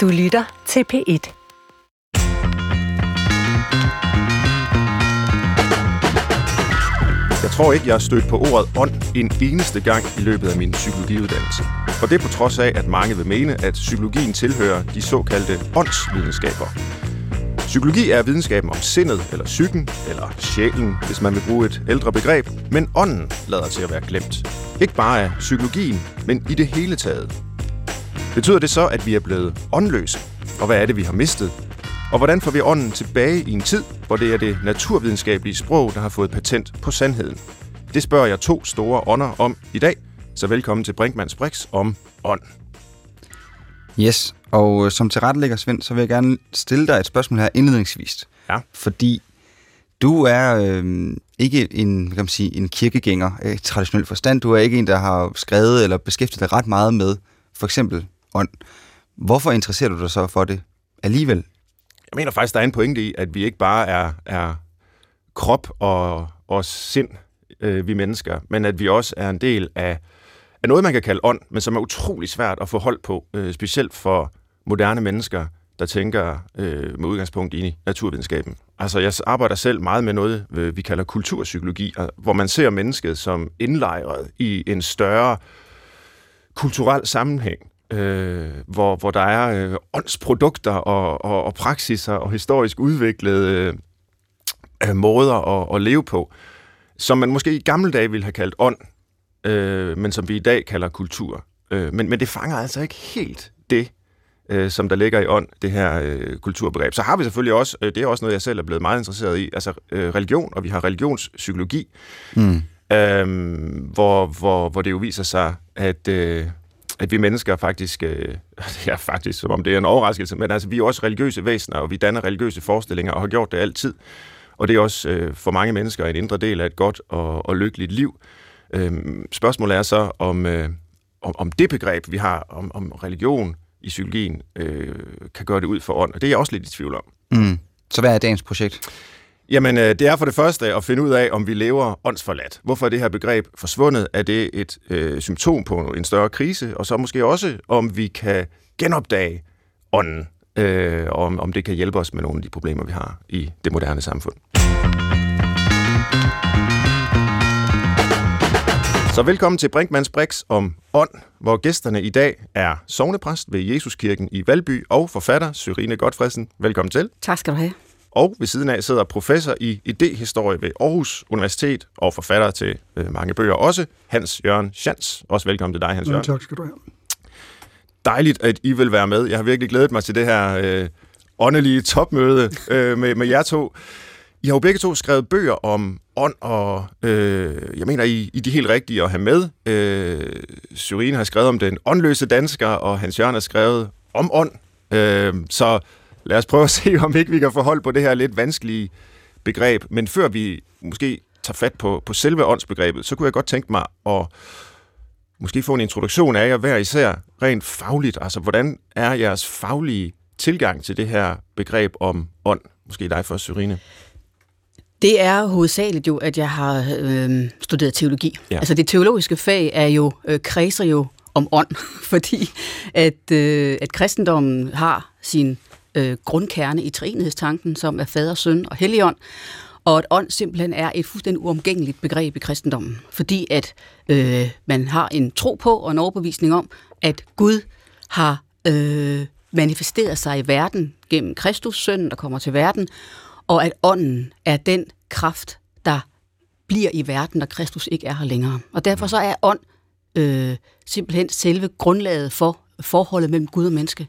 Du lytter til P1. Jeg tror ikke, jeg har stødt på ordet ånd en eneste gang i løbet af min psykologiuddannelse. Og det på trods af, at mange vil mene, at psykologien tilhører de såkaldte åndsvidenskaber. Psykologi er videnskaben om sindet, eller psyken, eller sjælen, hvis man vil bruge et ældre begreb, men ånden lader til at være glemt. Ikke bare af psykologien, men i det hele taget. Betyder det så, at vi er blevet åndløse? Og hvad er det, vi har mistet? Og hvordan får vi ånden tilbage i en tid, hvor det er det naturvidenskabelige sprog, der har fået patent på sandheden? Det spørger jeg to store ånder om i dag, så velkommen til Brinkmanns Brix om ånd. Yes, og øh, som tilrettelægger, Svend, så vil jeg gerne stille dig et spørgsmål her indledningsvis. Ja. Fordi du er øh, ikke en, kan man sige, en kirkegænger i traditionel forstand. Du er ikke en, der har skrevet eller beskæftiget dig ret meget med for eksempel ånd. Hvorfor interesserer du dig så for det alligevel? Jeg mener faktisk, der er en pointe i, at vi ikke bare er, er krop og, og sind, øh, vi mennesker, men at vi også er en del af, af noget, man kan kalde ånd, men som er utrolig svært at få hold på, øh, specielt for moderne mennesker, der tænker øh, med udgangspunkt i naturvidenskaben. Altså, jeg arbejder selv meget med noget, øh, vi kalder kulturpsykologi, hvor man ser mennesket som indlejret i en større kulturel sammenhæng, øh, hvor, hvor der er øh, åndsprodukter og, og, og praksiser og historisk udviklede øh, måder at, at leve på, som man måske i gamle dage ville have kaldt ånd, øh, men som vi i dag kalder kultur. Øh, men, men det fanger altså ikke helt det, øh, som der ligger i ånd, det her øh, kulturbegreb. Så har vi selvfølgelig også, øh, det er også noget, jeg selv er blevet meget interesseret i, altså øh, religion, og vi har religionspsykologi, mm. øh, hvor, hvor, hvor det jo viser sig, at... Øh, at vi mennesker faktisk, øh, ja faktisk som om det er en overraskelse, men altså vi er også religiøse væsener, og vi danner religiøse forestillinger, og har gjort det altid. Og det er også øh, for mange mennesker en indre del af et godt og, og lykkeligt liv. Øh, spørgsmålet er så, om, øh, om, om det begreb, vi har om, om religion i psykologien, øh, kan gøre det ud for ånd, og det er jeg også lidt i tvivl om. Mm. Så hvad er dagens projekt? Jamen, øh, det er for det første at finde ud af, om vi lever åndsforladt. Hvorfor er det her begreb forsvundet? Er det et øh, symptom på en større krise? Og så måske også, om vi kan genopdage ånden, øh, og om, om det kan hjælpe os med nogle af de problemer, vi har i det moderne samfund. Så velkommen til Brinkmanns Brix om ånd, hvor gæsterne i dag er sovnepræst ved Jesuskirken i Valby og forfatter Syrine Godfredsen. Velkommen til. Tak skal du have. Og ved siden af sidder professor i idehistorie ved Aarhus Universitet og forfatter til øh, mange bøger også, Hans Jørgen Schans. Også velkommen til dig, Hans Jørgen. Ja, tak skal du have. Dejligt, at I vil være med. Jeg har virkelig glædet mig til det her øh, åndelige topmøde øh, med, med jer to. I har jo begge to skrevet bøger om ånd, og øh, jeg mener, I, I de helt rigtige at have med. Øh, Syrine har skrevet om den åndløse dansker, og Hans Jørgen har skrevet om ånd. Øh, så lad os prøve at se, om ikke vi kan få hold på det her lidt vanskelige begreb. Men før vi måske tager fat på, på selve åndsbegrebet, så kunne jeg godt tænke mig at måske få en introduktion af jer hver især rent fagligt. Altså, hvordan er jeres faglige tilgang til det her begreb om ånd? Måske dig først, Syrine. Det er hovedsageligt jo, at jeg har øh, studeret teologi. Ja. Altså det teologiske fag er jo øh, kredser jo om ånd, fordi at, øh, at kristendommen har sin øh, grundkerne i treenighedstanken, som er fader, søn og helligånd, og at ånd simpelthen er et fuldstændig uomgængeligt begreb i kristendommen, fordi at øh, man har en tro på og en overbevisning om, at Gud har øh, manifesteret sig i verden gennem Kristus, sønnen, der kommer til verden, og at ånden er den kraft, der bliver i verden, når Kristus ikke er her længere. Og derfor så er ånd øh, simpelthen selve grundlaget for forholdet mellem Gud og menneske.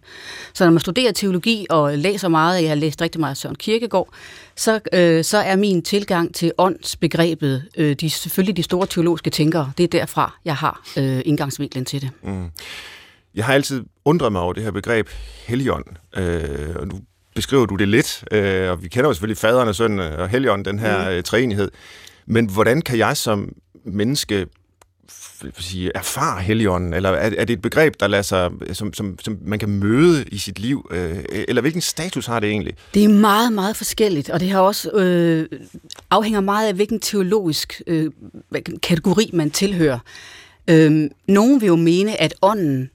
Så når man studerer teologi og læser meget, jeg har læst rigtig meget af Søren Kierkegaard, så, øh, så er min tilgang til åndsbegrebet øh, de, selvfølgelig de store teologiske tænkere. Det er derfra, jeg har øh, indgangsvinklen til det. Mm. Jeg har altid undret mig over det her begreb helligånd, øh, og nu beskriver du det lidt, øh, og vi kender jo selvfølgelig faderen og sønnen og helligånden, den her mm. øh, træenighed. Men hvordan kan jeg som menneske sige, erfare heligånden? eller er, er det et begreb, der lader sig, som, som, som man kan møde i sit liv, øh, eller hvilken status har det egentlig? Det er meget, meget forskelligt, og det har også øh, afhænger meget af, hvilken teologisk øh, kategori man tilhører. Øh, nogen vil jo mene, at ånden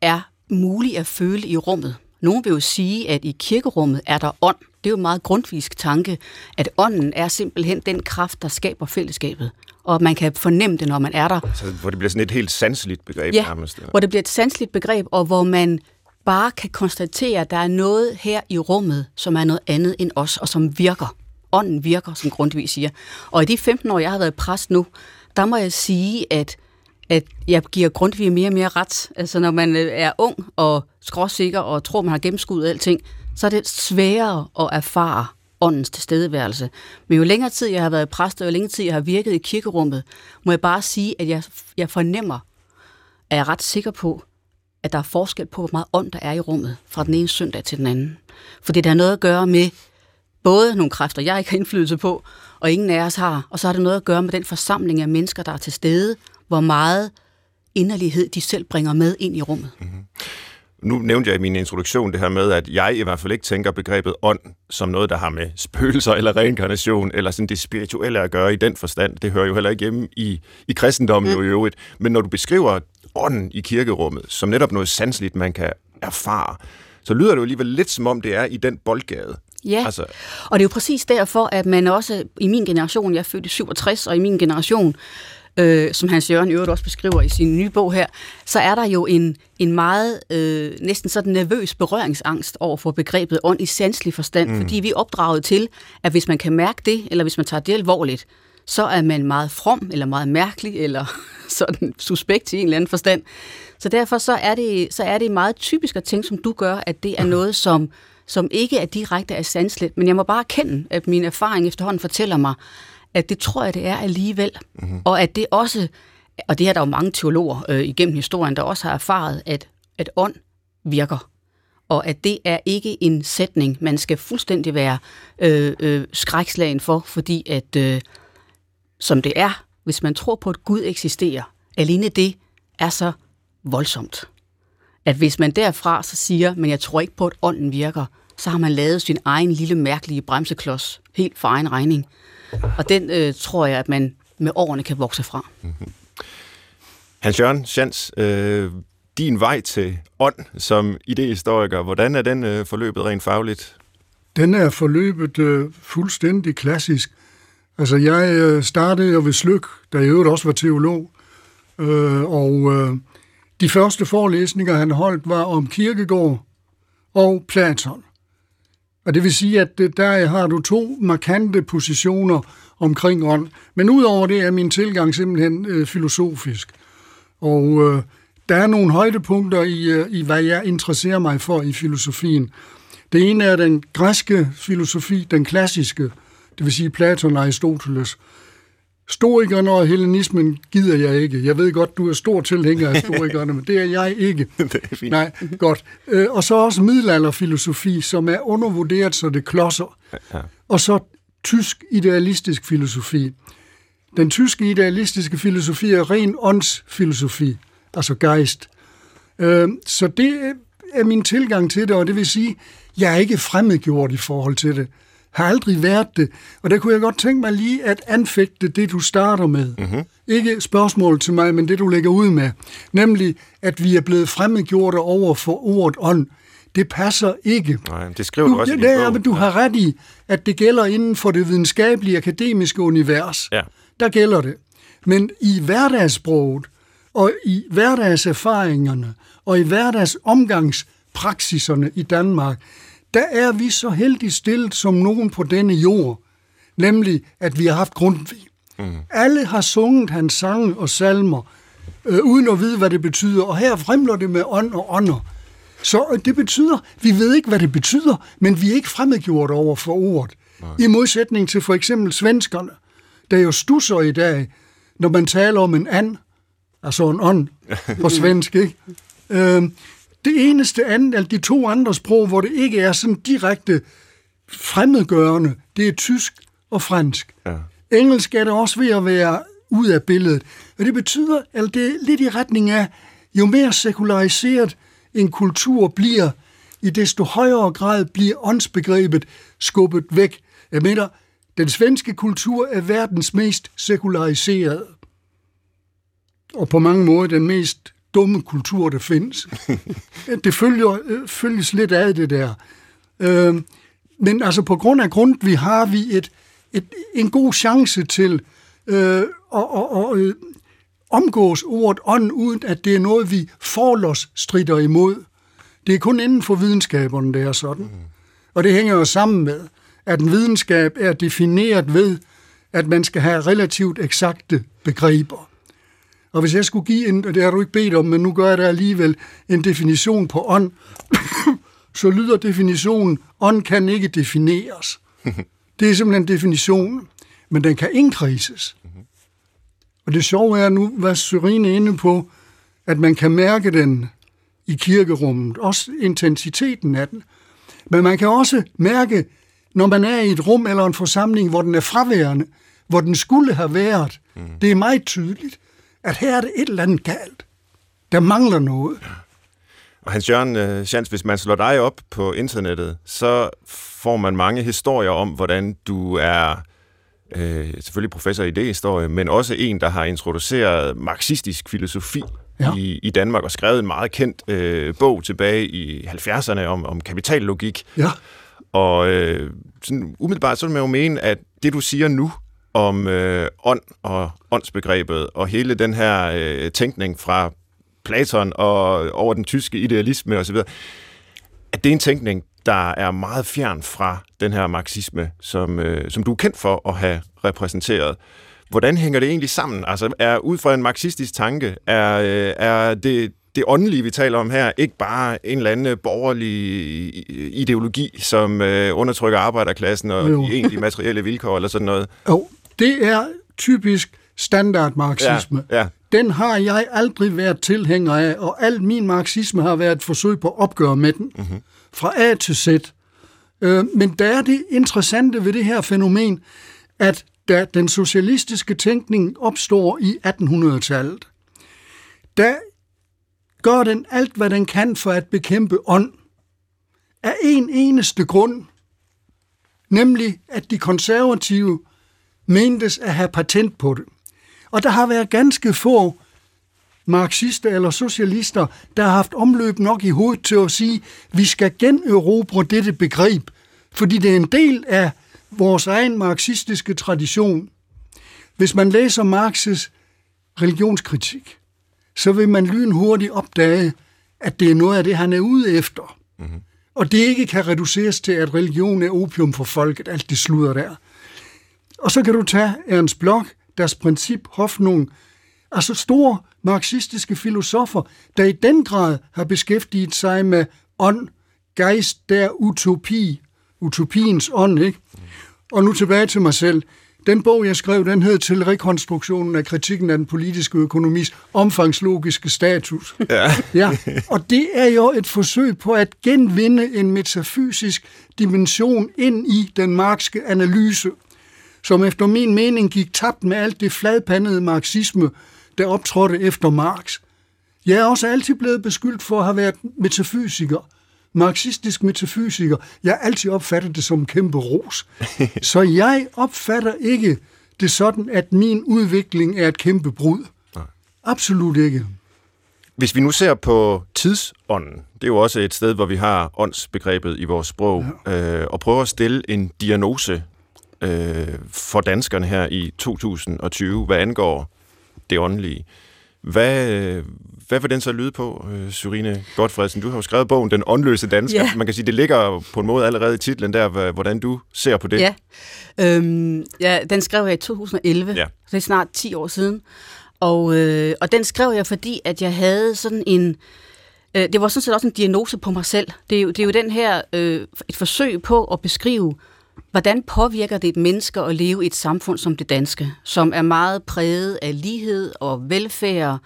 er mulig at føle i rummet. Nogle vil jo sige, at i kirkerummet er der ånd. Det er jo en meget grundvisk tanke, at ånden er simpelthen den kraft, der skaber fællesskabet. Og man kan fornemme det, når man er der. Så hvor det bliver sådan et helt sanseligt begreb Ja, nærmest. hvor det bliver et sanseligt begreb, og hvor man bare kan konstatere, at der er noget her i rummet, som er noget andet end os, og som virker. Ånden virker, som Grundtvig siger. Og i de 15 år, jeg har været præst nu, der må jeg sige, at, at jeg giver Grundtvig mere og mere ret. Altså når man øh, er ung og skråsikker og tror, man har gennemskuddet alting, så er det sværere at erfare åndens tilstedeværelse. Men jo længere tid jeg har været præst, og jo længere tid jeg har virket i kirkerummet, må jeg bare sige, at jeg, jeg fornemmer, er jeg ret sikker på, at der er forskel på, hvor meget ånd der er i rummet fra den ene søndag til den anden. For det har noget at gøre med både nogle kræfter, jeg ikke har indflydelse på, og ingen af os har, og så har det noget at gøre med den forsamling af mennesker, der er til stede, hvor meget inderlighed de selv bringer med ind i rummet. Mm-hmm. Nu nævnte jeg i min introduktion det her med, at jeg i hvert fald ikke tænker begrebet ånd som noget, der har med spøgelser eller reinkarnation eller sådan det spirituelle at gøre i den forstand. Det hører jo heller ikke hjemme i, i kristendommen mm. jo i øvrigt. Men når du beskriver ånden i kirkerummet som netop noget sanseligt, man kan erfare, så lyder det jo alligevel lidt som om det er i den boldgade. Ja, altså. og det er jo præcis derfor, at man også i min generation, jeg er født i 67, og i min generation, øh, som Hans Jørgen i øvrigt også beskriver i sin nye bog her, så er der jo en, en meget øh, næsten sådan nervøs berøringsangst over for begrebet ånd i sanselig forstand, mm. fordi vi er opdraget til, at hvis man kan mærke det, eller hvis man tager det alvorligt, så er man meget from, eller meget mærkelig, eller sådan suspekt i en eller anden forstand. Så derfor så er det, så er det meget typisk at tænke, som du gør, at det er noget, som, som ikke er direkte af sansligt. Men jeg må bare erkende, at min erfaring efterhånden fortæller mig, at det tror jeg, det er alligevel. Mm-hmm. Og at det også, og det her der er jo mange teologer øh, igennem historien, der også har erfaret, at, at ånd virker. Og at det er ikke en sætning, man skal fuldstændig være øh, øh, skrækslagen for, fordi at, øh, som det er, hvis man tror på, at Gud eksisterer, alene det er så voldsomt. At hvis man derfra så siger, men jeg tror ikke på, at ånden virker, så har man lavet sin egen lille mærkelige bremseklods helt for egen regning. Og den øh, tror jeg, at man med årene kan vokse fra. Mm-hmm. Hans Jørgen Schans, øh, din vej til ånd som idehistoriker, hvordan er den øh, forløbet rent fagligt? Den er forløbet øh, fuldstændig klassisk. Altså, jeg øh, startede jo ved Slyk, der i øvrigt også var teolog, øh, og øh, de første forelæsninger, han holdt, var om Kirkegård og Platon. Og det vil sige, at der har du to markante positioner omkring ånd. Men udover det er min tilgang simpelthen øh, filosofisk. Og øh, der er nogle højdepunkter i, øh, i, hvad jeg interesserer mig for i filosofien. Det ene er den græske filosofi, den klassiske, det vil sige Platon og Aristoteles. Stoikerne og hellenismen gider jeg ikke. Jeg ved godt, du er stor tilhænger af storikerne, men det er jeg ikke. det er fint. Nej, godt. Øh, og så også middelalderfilosofi, som er undervurderet, så det klodser. Ja. Og så tysk idealistisk filosofi. Den tyske idealistiske filosofi er ren åndsfilosofi, altså geist. Øh, så det er min tilgang til det, og det vil sige, jeg er ikke fremmedgjort i forhold til det har aldrig været det. Og der kunne jeg godt tænke mig lige at anfægte det, du starter med. Mm-hmm. Ikke spørgsmål til mig, men det, du lægger ud med. Nemlig, at vi er blevet fremmedgjorte over for ordet ånd. Det passer ikke. Nej, det skriver du, du også det, i din bog. Men du har ret i, at det gælder inden for det videnskabelige, akademiske univers. Ja. Der gælder det. Men i hverdagssproget, og i hverdagserfaringerne, og i hverdagsomgangspraksiserne i Danmark, der er vi så heldigt stillet som nogen på denne jord, nemlig at vi har haft Grundtvig. Mm. Alle har sunget hans sange og salmer, øh, uden at vide, hvad det betyder, og her fremler det med ånd og ånder. Så øh, det betyder, vi ved ikke, hvad det betyder, men vi er ikke fremmedgjort over for ordet. Nej. I modsætning til for eksempel svenskerne, der jo stusser i dag, når man taler om en and, altså en ånd på svensk, ikke? Øh, det eneste andet, eller de to andre sprog, hvor det ikke er sådan direkte fremmedgørende, det er tysk og fransk. Ja. Engelsk er det også ved at være ud af billedet. Og det betyder, eller det er lidt i retning af, jo mere sekulariseret en kultur bliver, i desto højere grad bliver åndsbegrebet skubbet væk. Jeg mener, den svenske kultur er verdens mest sekulariserede. Og på mange måder den mest dumme kultur, der findes. det følger, øh, følges lidt af det der. Øh, men altså på grund af vi har vi et, et, en god chance til øh, at, at, at øh, omgås ordet ånd, uden at det er noget, vi forlos strider imod. Det er kun inden for videnskaberne, det er sådan. Mm. Og det hænger jo sammen med, at en videnskab er defineret ved, at man skal have relativt eksakte begreber. Og hvis jeg skulle give en, og det har du ikke bedt om, men nu gør jeg det alligevel, en definition på ånd, så lyder definitionen, ånd kan ikke defineres. Det er simpelthen definitionen, men den kan indkrises. Og det sjove er nu, hvad Syrine er inde på, at man kan mærke den i kirkerummet, også intensiteten af den. Men man kan også mærke, når man er i et rum eller en forsamling, hvor den er fraværende, hvor den skulle have været. Mm. Det er meget tydeligt, at her er det et eller andet galt. Der mangler noget. Ja. Og Hans Jørgen uh, Chans, hvis man slår dig op på internettet, så får man mange historier om, hvordan du er øh, selvfølgelig professor i idéhistorie, men også en, der har introduceret marxistisk filosofi ja. i, i Danmark og skrevet en meget kendt øh, bog tilbage i 70'erne om, om kapitallogik. Ja. Og øh, sådan, umiddelbart så vil man jo mene, at det du siger nu om øh, ånd og åndsbegrebet og hele den her øh, tænkning fra Platon og over den tyske idealisme osv., at det er en tænkning, der er meget fjern fra den her marxisme, som, øh, som du er kendt for at have repræsenteret. Hvordan hænger det egentlig sammen? Altså, er ud fra en marxistisk tanke, er, øh, er det, det åndelige, vi taler om her, ikke bare en eller anden borgerlig ideologi, som øh, undertrykker arbejderklassen og jo. egentlig materielle vilkår eller sådan noget? Jo, det er typisk standard marxisme. Ja, ja. Den har jeg aldrig været tilhænger af, og al min marxisme har været et forsøg på at opgøre med den. Mm-hmm fra A til Z. Øh, men der er det interessante ved det her fænomen, at da den socialistiske tænkning opstår i 1800-tallet, der gør den alt, hvad den kan for at bekæmpe ånd, af en eneste grund, nemlig at de konservative mentes at have patent på det. Og der har været ganske få marxister eller socialister, der har haft omløb nok i hovedet til at sige, at vi skal generobre dette begreb, fordi det er en del af vores egen marxistiske tradition. Hvis man læser Marx's religionskritik, så vil man lynhurtigt opdage, at det er noget af det, han er ude efter. Mm-hmm. Og det ikke kan reduceres til, at religion er opium for folket, alt det sluder der. Og så kan du tage Ernst Bloch, deres princip, Hoffnung, altså store marxistiske filosofer, der i den grad har beskæftiget sig med ånd, gejst, der utopi, utopiens ånd, ikke? Og nu tilbage til mig selv. Den bog, jeg skrev, den hed til rekonstruktionen af kritikken af den politiske økonomis omfangslogiske status. Ja. ja. Og det er jo et forsøg på at genvinde en metafysisk dimension ind i den marxske analyse, som efter min mening gik tabt med alt det fladpandede marxisme, der optrådte efter Marx. Jeg er også altid blevet beskyldt for at have været metafysiker, marxistisk metafysiker. Jeg har altid opfattet det som en kæmpe ros. Så jeg opfatter ikke det sådan, at min udvikling er et kæmpe brud. Absolut ikke. Hvis vi nu ser på tidsånden, det er jo også et sted, hvor vi har åndsbegrebet i vores sprog, ja. øh, og prøver at stille en diagnose øh, for danskerne her i 2020, hvad angår det åndelige. Hvad, hvad vil den så lyde på, øh, Syrine Godfredsen? Du har jo skrevet bogen Den åndløse dansker. Ja. Man kan sige, det ligger på en måde allerede i titlen der, hvordan du ser på det. Ja, øhm, ja den skrev jeg i 2011, ja. så det er snart 10 år siden. Og, øh, og den skrev jeg, fordi at jeg havde sådan en... Øh, det var sådan set også en diagnose på mig selv. Det er jo, det er jo den her øh, et forsøg på at beskrive, Hvordan påvirker det et menneske at leve i et samfund som det danske, som er meget præget af lighed og velfærd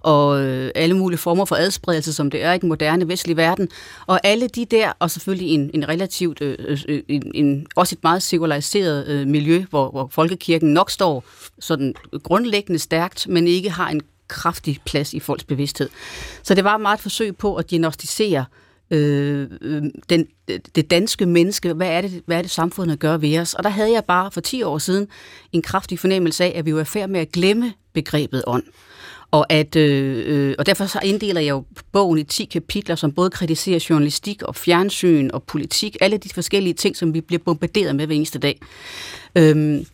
og øh, alle mulige former for adspredelse, som det er i den moderne vestlige verden. Og alle de der, og selvfølgelig en, en relativt, øh, øh, øh, en, en, også et meget sekulariseret øh, miljø, hvor, hvor folkekirken nok står sådan grundlæggende stærkt, men ikke har en kraftig plads i folks bevidsthed. Så det var meget et forsøg på at diagnostisere øh, Øh, øh, den, det danske menneske, hvad er, det, hvad er det samfundet gør ved os? Og der havde jeg bare for 10 år siden en kraftig fornemmelse af, at vi var i færd med at glemme begrebet ånd. Og, at, øh, øh og derfor så inddeler jeg jo bogen i 10 kapitler, som både kritiserer journalistik og fjernsyn og politik, alle de forskellige ting, som vi bliver bombarderet med hver eneste dag. Øhm,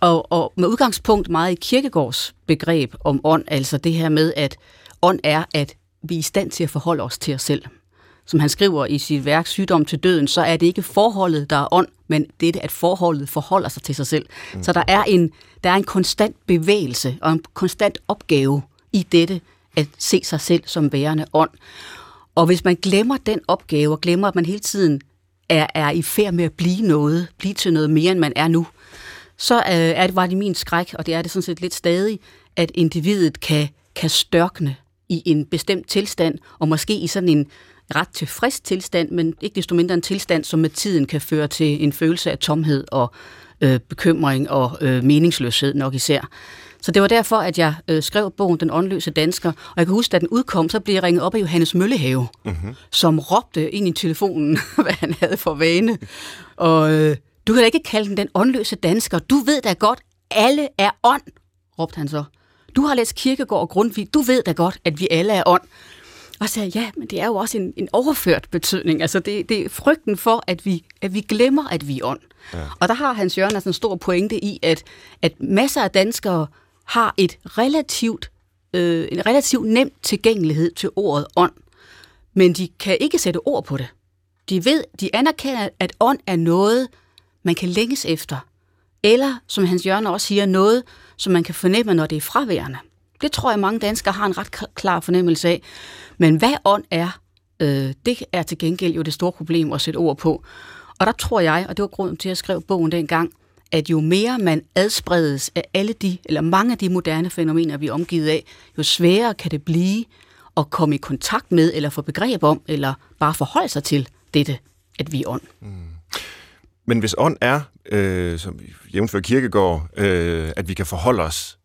og, og med udgangspunkt meget i Kirkegårds begreb om ånd, altså det her med, at ånd er, at vi er i stand til at forholde os til os selv. Som han skriver i sit værk Sygdom til døden, så er det ikke forholdet, der er ånd, men det at forholdet forholder sig til sig selv. Mm. Så der er, en, der er en konstant bevægelse og en konstant opgave i dette at se sig selv som værende ånd. Og hvis man glemmer den opgave, og glemmer, at man hele tiden er, er i færd med at blive noget, blive til noget mere, end man er nu, så øh, er det, var det min skræk, og det er det sådan set lidt stadig, at individet kan, kan størkne i en bestemt tilstand, og måske i sådan en ret tilfreds tilstand, men ikke desto mindre en tilstand, som med tiden kan føre til en følelse af tomhed og øh, bekymring og øh, meningsløshed nok især. Så det var derfor, at jeg øh, skrev bogen Den åndløse dansker, og jeg kan huske, at den udkom, så blev jeg ringet op af Johannes Møllehave, mm-hmm. som råbte ind i telefonen, hvad han havde for vane. Og øh, du kan da ikke kalde den den åndløse dansker. Du ved da godt, alle er ånd, råbte han så. Du har læst Kirkegård og Grundtvig. Du ved da godt, at vi alle er ånd. Og sagde ja, men det er jo også en, en overført betydning. Altså det, det er frygten for, at vi, at vi glemmer, at vi er ånd. Ja. Og der har Hans Jørgen altså en stor pointe i, at, at masser af danskere har et relativt, øh, en relativt nem tilgængelighed til ordet ånd, men de kan ikke sætte ord på det. De ved, de anerkender, at ånd er noget, man kan længes efter. Eller, som Hans Jørgen også siger, noget, som man kan fornemme, når det er fraværende. Det tror jeg, mange danskere har en ret klar fornemmelse af. Men hvad ånd er, øh, det er til gengæld jo det store problem at sætte ord på. Og der tror jeg, og det var grunden til, at jeg skrev bogen dengang, at jo mere man adspredes af alle de, eller mange af de moderne fænomener, vi er omgivet af, jo sværere kan det blive at komme i kontakt med, eller få begreb om, eller bare forholde sig til dette, at vi er ånd. Mm. Men hvis ånd er, øh, som jævnfører kirkegård, øh, at vi kan forholde os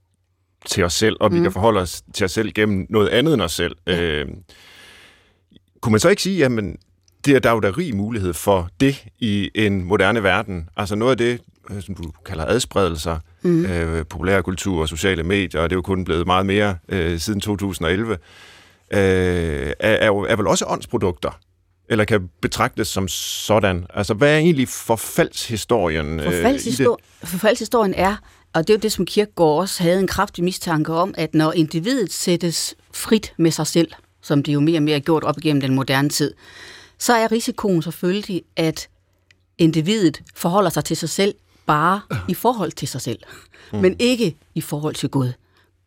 til os selv, og mm. vi kan forholde os til os selv gennem noget andet end os selv, ja. øh, kunne man så ikke sige, jamen, det er, der er jo der rig mulighed for det i en moderne verden. Altså noget af det, øh, som du kalder adspredelser, mm. øh, populærkultur og sociale medier, og det er jo kun blevet meget mere øh, siden 2011, øh, er, er, jo, er vel også åndsprodukter eller kan betragtes som sådan. Altså, hvad er egentlig forfaldshistorien Forfaldshistor- øh, i det? Forfaldshistorien er, og det er jo det, som Kierkegaard også havde en kraftig mistanke om, at når individet sættes frit med sig selv, som det jo mere og mere er gjort op igennem den moderne tid, så er risikoen selvfølgelig, at individet forholder sig til sig selv bare i forhold til sig selv, mm. men ikke i forhold til Gud.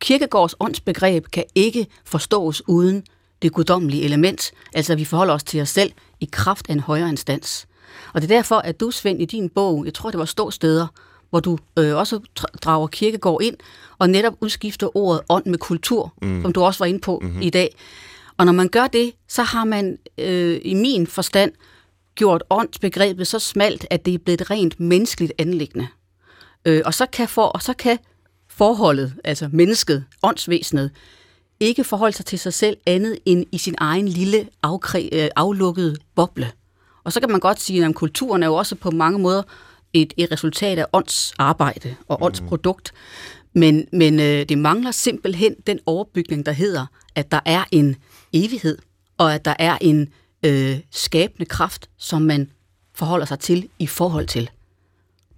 Kirkegårds åndsbegreb kan ikke forstås uden det guddommelige element, altså at vi forholder os til os selv i kraft af en højere instans. Og det er derfor, at du, Svend, i din bog, jeg tror, det var stå steder, hvor du øh, også drager kirkegård ind, og netop udskifter ordet ånd med kultur, mm. som du også var inde på mm-hmm. i dag. Og når man gør det, så har man øh, i min forstand gjort åndsbegrebet så smalt, at det er blevet et rent menneskeligt anlæggende. Øh, og, så kan for, og så kan forholdet, altså mennesket, åndsvæsenet, ikke forholde sig til sig selv andet end i sin egen lille afkre, øh, aflukkede boble. Og så kan man godt sige, at kulturen er jo også på mange måder et, et resultat af åndsarbejde og mm. åndsprodukt. Men, men øh, det mangler simpelthen den overbygning, der hedder, at der er en evighed, og at der er en øh, skabende kraft, som man forholder sig til i forhold til.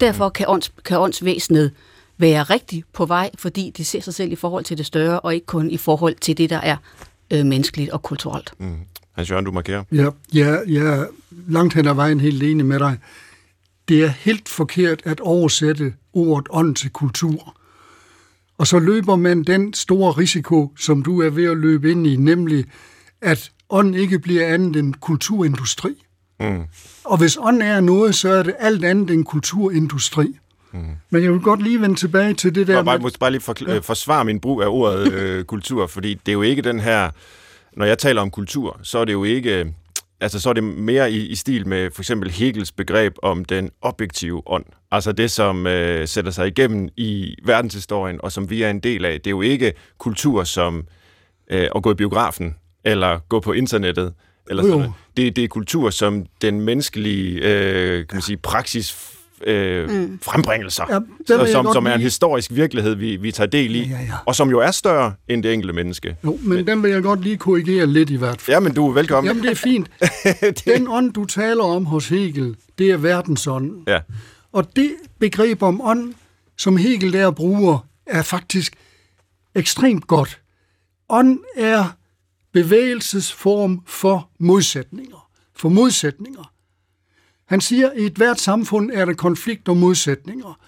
Derfor kan, ånds, kan åndsvæsenet være rigtig på vej, fordi det ser sig selv i forhold til det større, og ikke kun i forhold til det, der er øh, menneskeligt og kulturelt. Mm. Hans Jørgen, du markerer. Ja, ja, jeg er langt hen ad vejen helt enig med dig. Det er helt forkert at oversætte ordet ånd til kultur. Og så løber man den store risiko, som du er ved at løbe ind i, nemlig at ånd ikke bliver andet end kulturindustri. Mm. Og hvis ånd er noget, så er det alt andet end kulturindustri. Mm. Men jeg vil godt lige vende tilbage til det der... Jeg må bare lige for, ja. forsvare min brug af ordet øh, kultur, fordi det er jo ikke den her... Når jeg taler om kultur, så er det jo ikke... Altså, så er det mere i, i stil med for eksempel Hegels begreb om den objektive ånd. Altså det, som øh, sætter sig igennem i verdenshistorien, og som vi er en del af. Det er jo ikke kultur som øh, at gå i biografen, eller gå på internettet, eller sådan Det, det er kultur, som den menneskelige øh, kan man sige, praksis øh, mm. frembringelser, Ja, som, godt som er en historisk virkelighed, vi, vi tager del i, Ja, ja, ja. og som jo er større end det enkelte menneske. Jo, men den vil jeg godt lige korrigere lidt i hvert fald. Ja, men du er velkommen. Jamen, det er fint. Den ånd, du taler om hos Hegel, det er verdensånden. Ja. Og det begreb om ånd, som Hegel der bruger, er faktisk ekstremt godt. Ånd er bevægelsesform for modsætninger. For modsætninger. Han siger, at i et hvert samfund er der konflikt og modsætninger.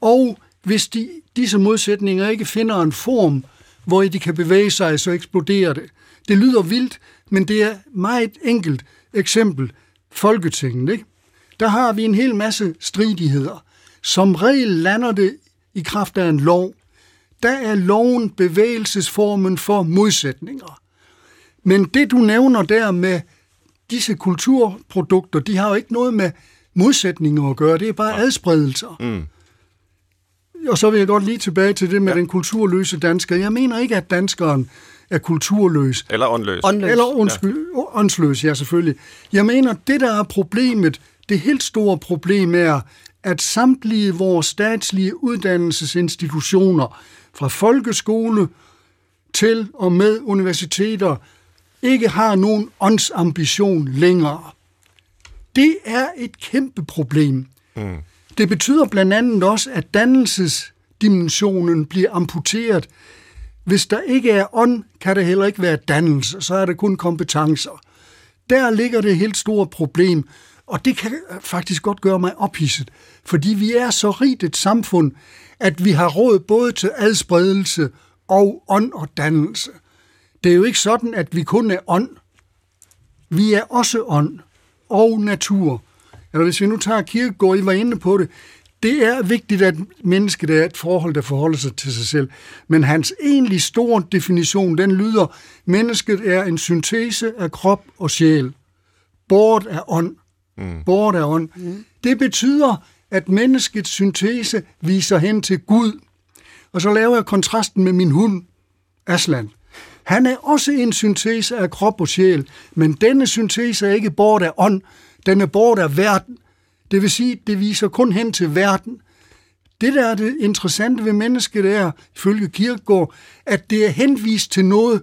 Og hvis de, disse modsætninger ikke finder en form, hvor de kan bevæge sig, så eksploderer det. Det lyder vildt, men det er meget enkelt eksempel. Folketinget, ikke? Der har vi en hel masse stridigheder. Som regel lander det i kraft af en lov. Der er loven bevægelsesformen for modsætninger. Men det, du nævner der med disse kulturprodukter, de har jo ikke noget med modsætninger at gøre. Det er bare adspredelser. Mm. Og så vil jeg godt lige tilbage til det med ja. den kulturløse dansker. Jeg mener ikke, at danskeren er kulturløs. Eller åndløs. Åndløs. Eller undskyld, ja. åndsløs, ja selvfølgelig. Jeg mener, det der er problemet, det helt store problem er, at samtlige vores statslige uddannelsesinstitutioner, fra folkeskole til og med universiteter, ikke har nogen åndsambition længere. Det er et kæmpe problem. Mm. Det betyder blandt andet også, at dannelsesdimensionen bliver amputeret. Hvis der ikke er ånd, kan der heller ikke være dannelse, så er der kun kompetencer. Der ligger det helt store problem, og det kan faktisk godt gøre mig ophidset, fordi vi er så rigt et samfund, at vi har råd både til adspredelse og ånd og dannelse. Det er jo ikke sådan, at vi kun er ånd. Vi er også ånd og natur. Eller hvis vi nu tager Kierkegaard, I var inde på det, det er vigtigt, at mennesket er et forhold, der forholder sig til sig selv. Men hans egentlig store definition, den lyder, mennesket er en syntese af krop og sjæl. Bort af ånd. Mm. Bort af ånd. Mm. Det betyder, at menneskets syntese viser hen til Gud. Og så laver jeg kontrasten med min hund, Aslan. Han er også en syntese af krop og sjæl, men denne syntese er ikke bort af ånd, den er bort af verden. Det vil sige, det viser kun hen til verden. Det, der er det interessante ved mennesket, er, ifølge Kierkegaard, at det er henvist til noget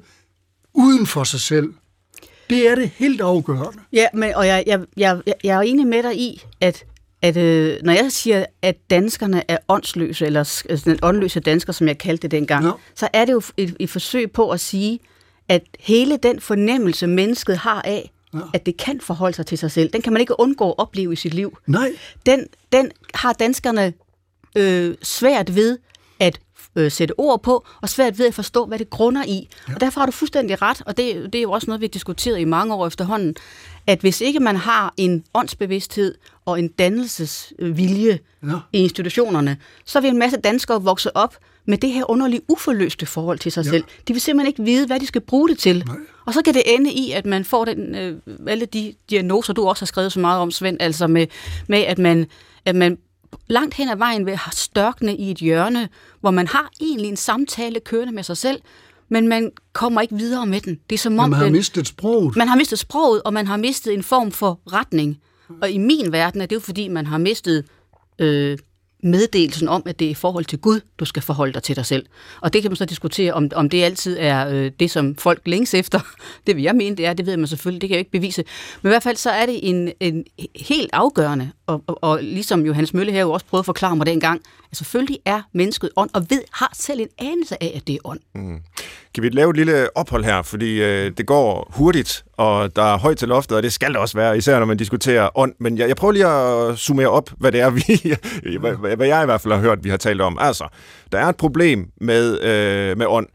uden for sig selv. Det er det helt afgørende. Ja, men, og jeg, jeg, jeg, jeg er enig med dig i, at, at øh, når jeg siger, at danskerne er åndsløse, eller altså den åndløse dansker, som jeg kaldte det dengang, ja. så er det jo et, et forsøg på at sige, at hele den fornemmelse, mennesket har af, ja. at det kan forholde sig til sig selv, den kan man ikke undgå at opleve i sit liv. Nej, Den, den har danskerne øh, svært ved at øh, sætte ord på, og svært ved at forstå, hvad det grunder i. Ja. Og derfor har du fuldstændig ret, og det, det er jo også noget, vi har diskuteret i mange år efterhånden, at hvis ikke man har en åndsbevidsthed og en dannelsesvilje Ja. i institutionerne, så vil en masse danskere vokse op med det her underlige uforløste forhold til sig Ja. selv. De vil simpelthen ikke vide, hvad de skal bruge det til. Nej. Og så kan det ende i, at man får den, øh, alle de diagnoser, du også har skrevet så meget om, Svend, altså med, med at, man, at man langt hen ad vejen vil størkne i et hjørne, hvor man har egentlig en samtale kørende med sig selv, men man kommer ikke videre med den. Det er som om, man har den, mistet sproget. man har mistet sproget, og man har mistet en form for retning. Og i min verden er det jo fordi, man har mistet øh, meddelelsen om, at det er i forhold til Gud, du skal forholde dig til dig selv. Og det kan man så diskutere, om, om det altid er øh, det, som folk længes efter. Det vil jeg mene, det er. Det ved man selvfølgelig. Det kan jeg ikke bevise. Men i hvert fald så er det en, en helt afgørende, og, og, og ligesom Johannes Mølle her jo også prøvede at forklare mig dengang, at selvfølgelig er mennesket ånd, og ved, har selv en anelse af, at det er ånd. Mm. Kan vi lave et lille ophold her, fordi øh, det går hurtigt, og der er højt til loftet, og det skal det også være, især når man diskuterer ånd. Men jeg, jeg prøver lige at summere op, hvad det er, vi, hvad, hvad jeg i hvert fald har hørt, vi har talt om. Altså, der er et problem med, øh, med ånd,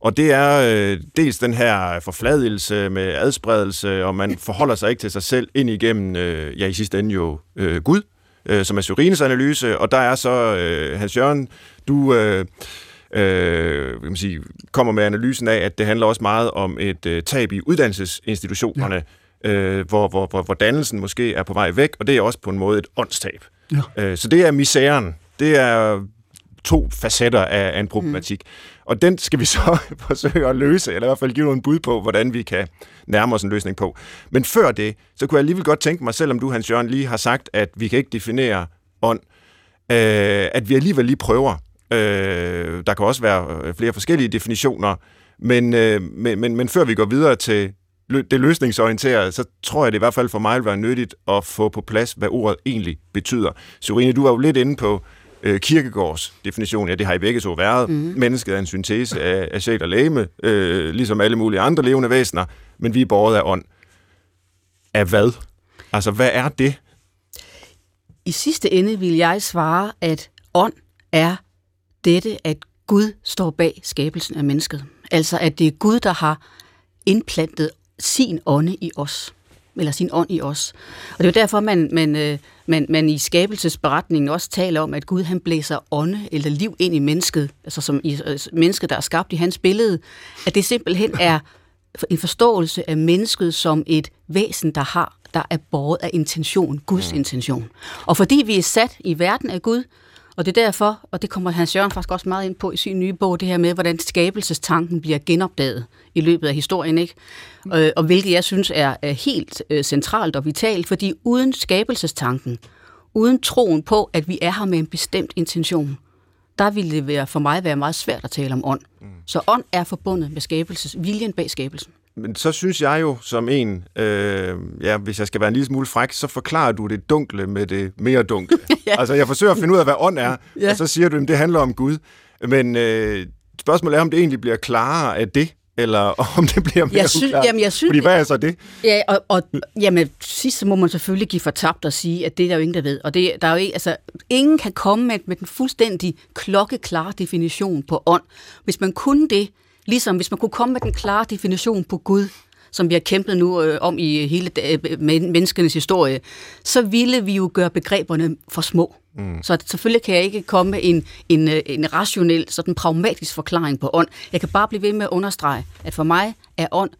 og det er øh, dels den her forfladelse med adspredelse, og man forholder sig ikke til sig selv ind igennem, øh, ja i sidste ende jo, øh, Gud, øh, som er Sørines analyse, og der er så, øh, Hans Jørgen, du... Øh, øh, kan man sige, kommer med analysen af, at det handler også meget om et øh, tab i uddannelsesinstitutionerne, ja. øh, hvor, hvor, hvor, hvor dannelsen måske er på vej væk, og det er også på en måde et åndstab. Ja. Øh, så det er misæren. Det er to facetter af, af en problematik. Mm. Og den skal vi så forsøge at løse, eller i hvert fald give nogle bud på, hvordan vi kan nærme os en løsning på. Men før det, så kunne jeg alligevel godt tænke mig, selvom du, Hans Jørgen, lige har sagt, at vi kan ikke definere ånd, øh, at vi alligevel lige prøver. Øh, der kan også være flere forskellige definitioner, men, øh, men, men, men før vi går videre til det løsningsorienterede, så tror jeg det i hvert fald for mig vil være nyttigt at få på plads, hvad ordet egentlig betyder. Sorine, du var jo lidt inde på øh, Kirkegårds definition, ja, det har I begge så været. Mm. Mennesket er en syntese af, af sjæl og læme, øh, ligesom alle mulige andre levende væsener, men vi er båret af ånd. Af hvad? Altså, hvad er det? I sidste ende vil jeg svare, at ånd er dette, at Gud står bag skabelsen af mennesket. Altså, at det er Gud, der har indplantet sin ånde i os eller sin ånd i os. Og det er jo derfor, man, man, øh, man, man i skabelsesberetningen også taler om, at Gud han blæser ånde eller liv ind i mennesket, altså som i øh, mennesket, der er skabt i hans billede, at det simpelthen er en forståelse af mennesket som et væsen, der har der er båret af intention, Guds intention. Og fordi vi er sat i verden af Gud, og det er derfor, og det kommer Hans Jørgen faktisk også meget ind på i sin nye bog, det her med, hvordan skabelsestanken bliver genopdaget i løbet af historien, ikke? Og, og hvilket jeg synes er, er helt øh, centralt og vitalt, fordi uden skabelsestanken, uden troen på, at vi er her med en bestemt intention, der ville det være, for mig være meget svært at tale om ånd. Mm. Så ånd er forbundet med skabelses, viljen bag skabelsen. Men så synes jeg jo som en, øh, ja, hvis jeg skal være en lille smule fræk, så forklarer du det dunkle med det mere dunkle. ja. Altså jeg forsøger at finde ud af, hvad ånd er, ja. og så siger du, at det handler om Gud. Men øh, spørgsmålet er, om det egentlig bliver klarere af det, eller om det bliver mere jeg synes, Jamen, jeg synes, Fordi hvad er så det? Ja, og, og jamen, sidst så må man selvfølgelig give fortabt og sige, at det er der jo ingen, der ved. Og det, der er jo ikke, altså, ingen kan komme med, med den fuldstændig klokkeklare definition på ånd. Hvis man kunne det, Ligesom hvis man kunne komme med den klare definition på Gud, som vi har kæmpet nu øh, om i hele øh, menneskenes historie, så ville vi jo gøre begreberne for små. Mm. Så selvfølgelig kan jeg ikke komme med en, en, øh, en rationel, sådan pragmatisk forklaring på ånd. Jeg kan bare blive ved med at understrege, at for mig er ånd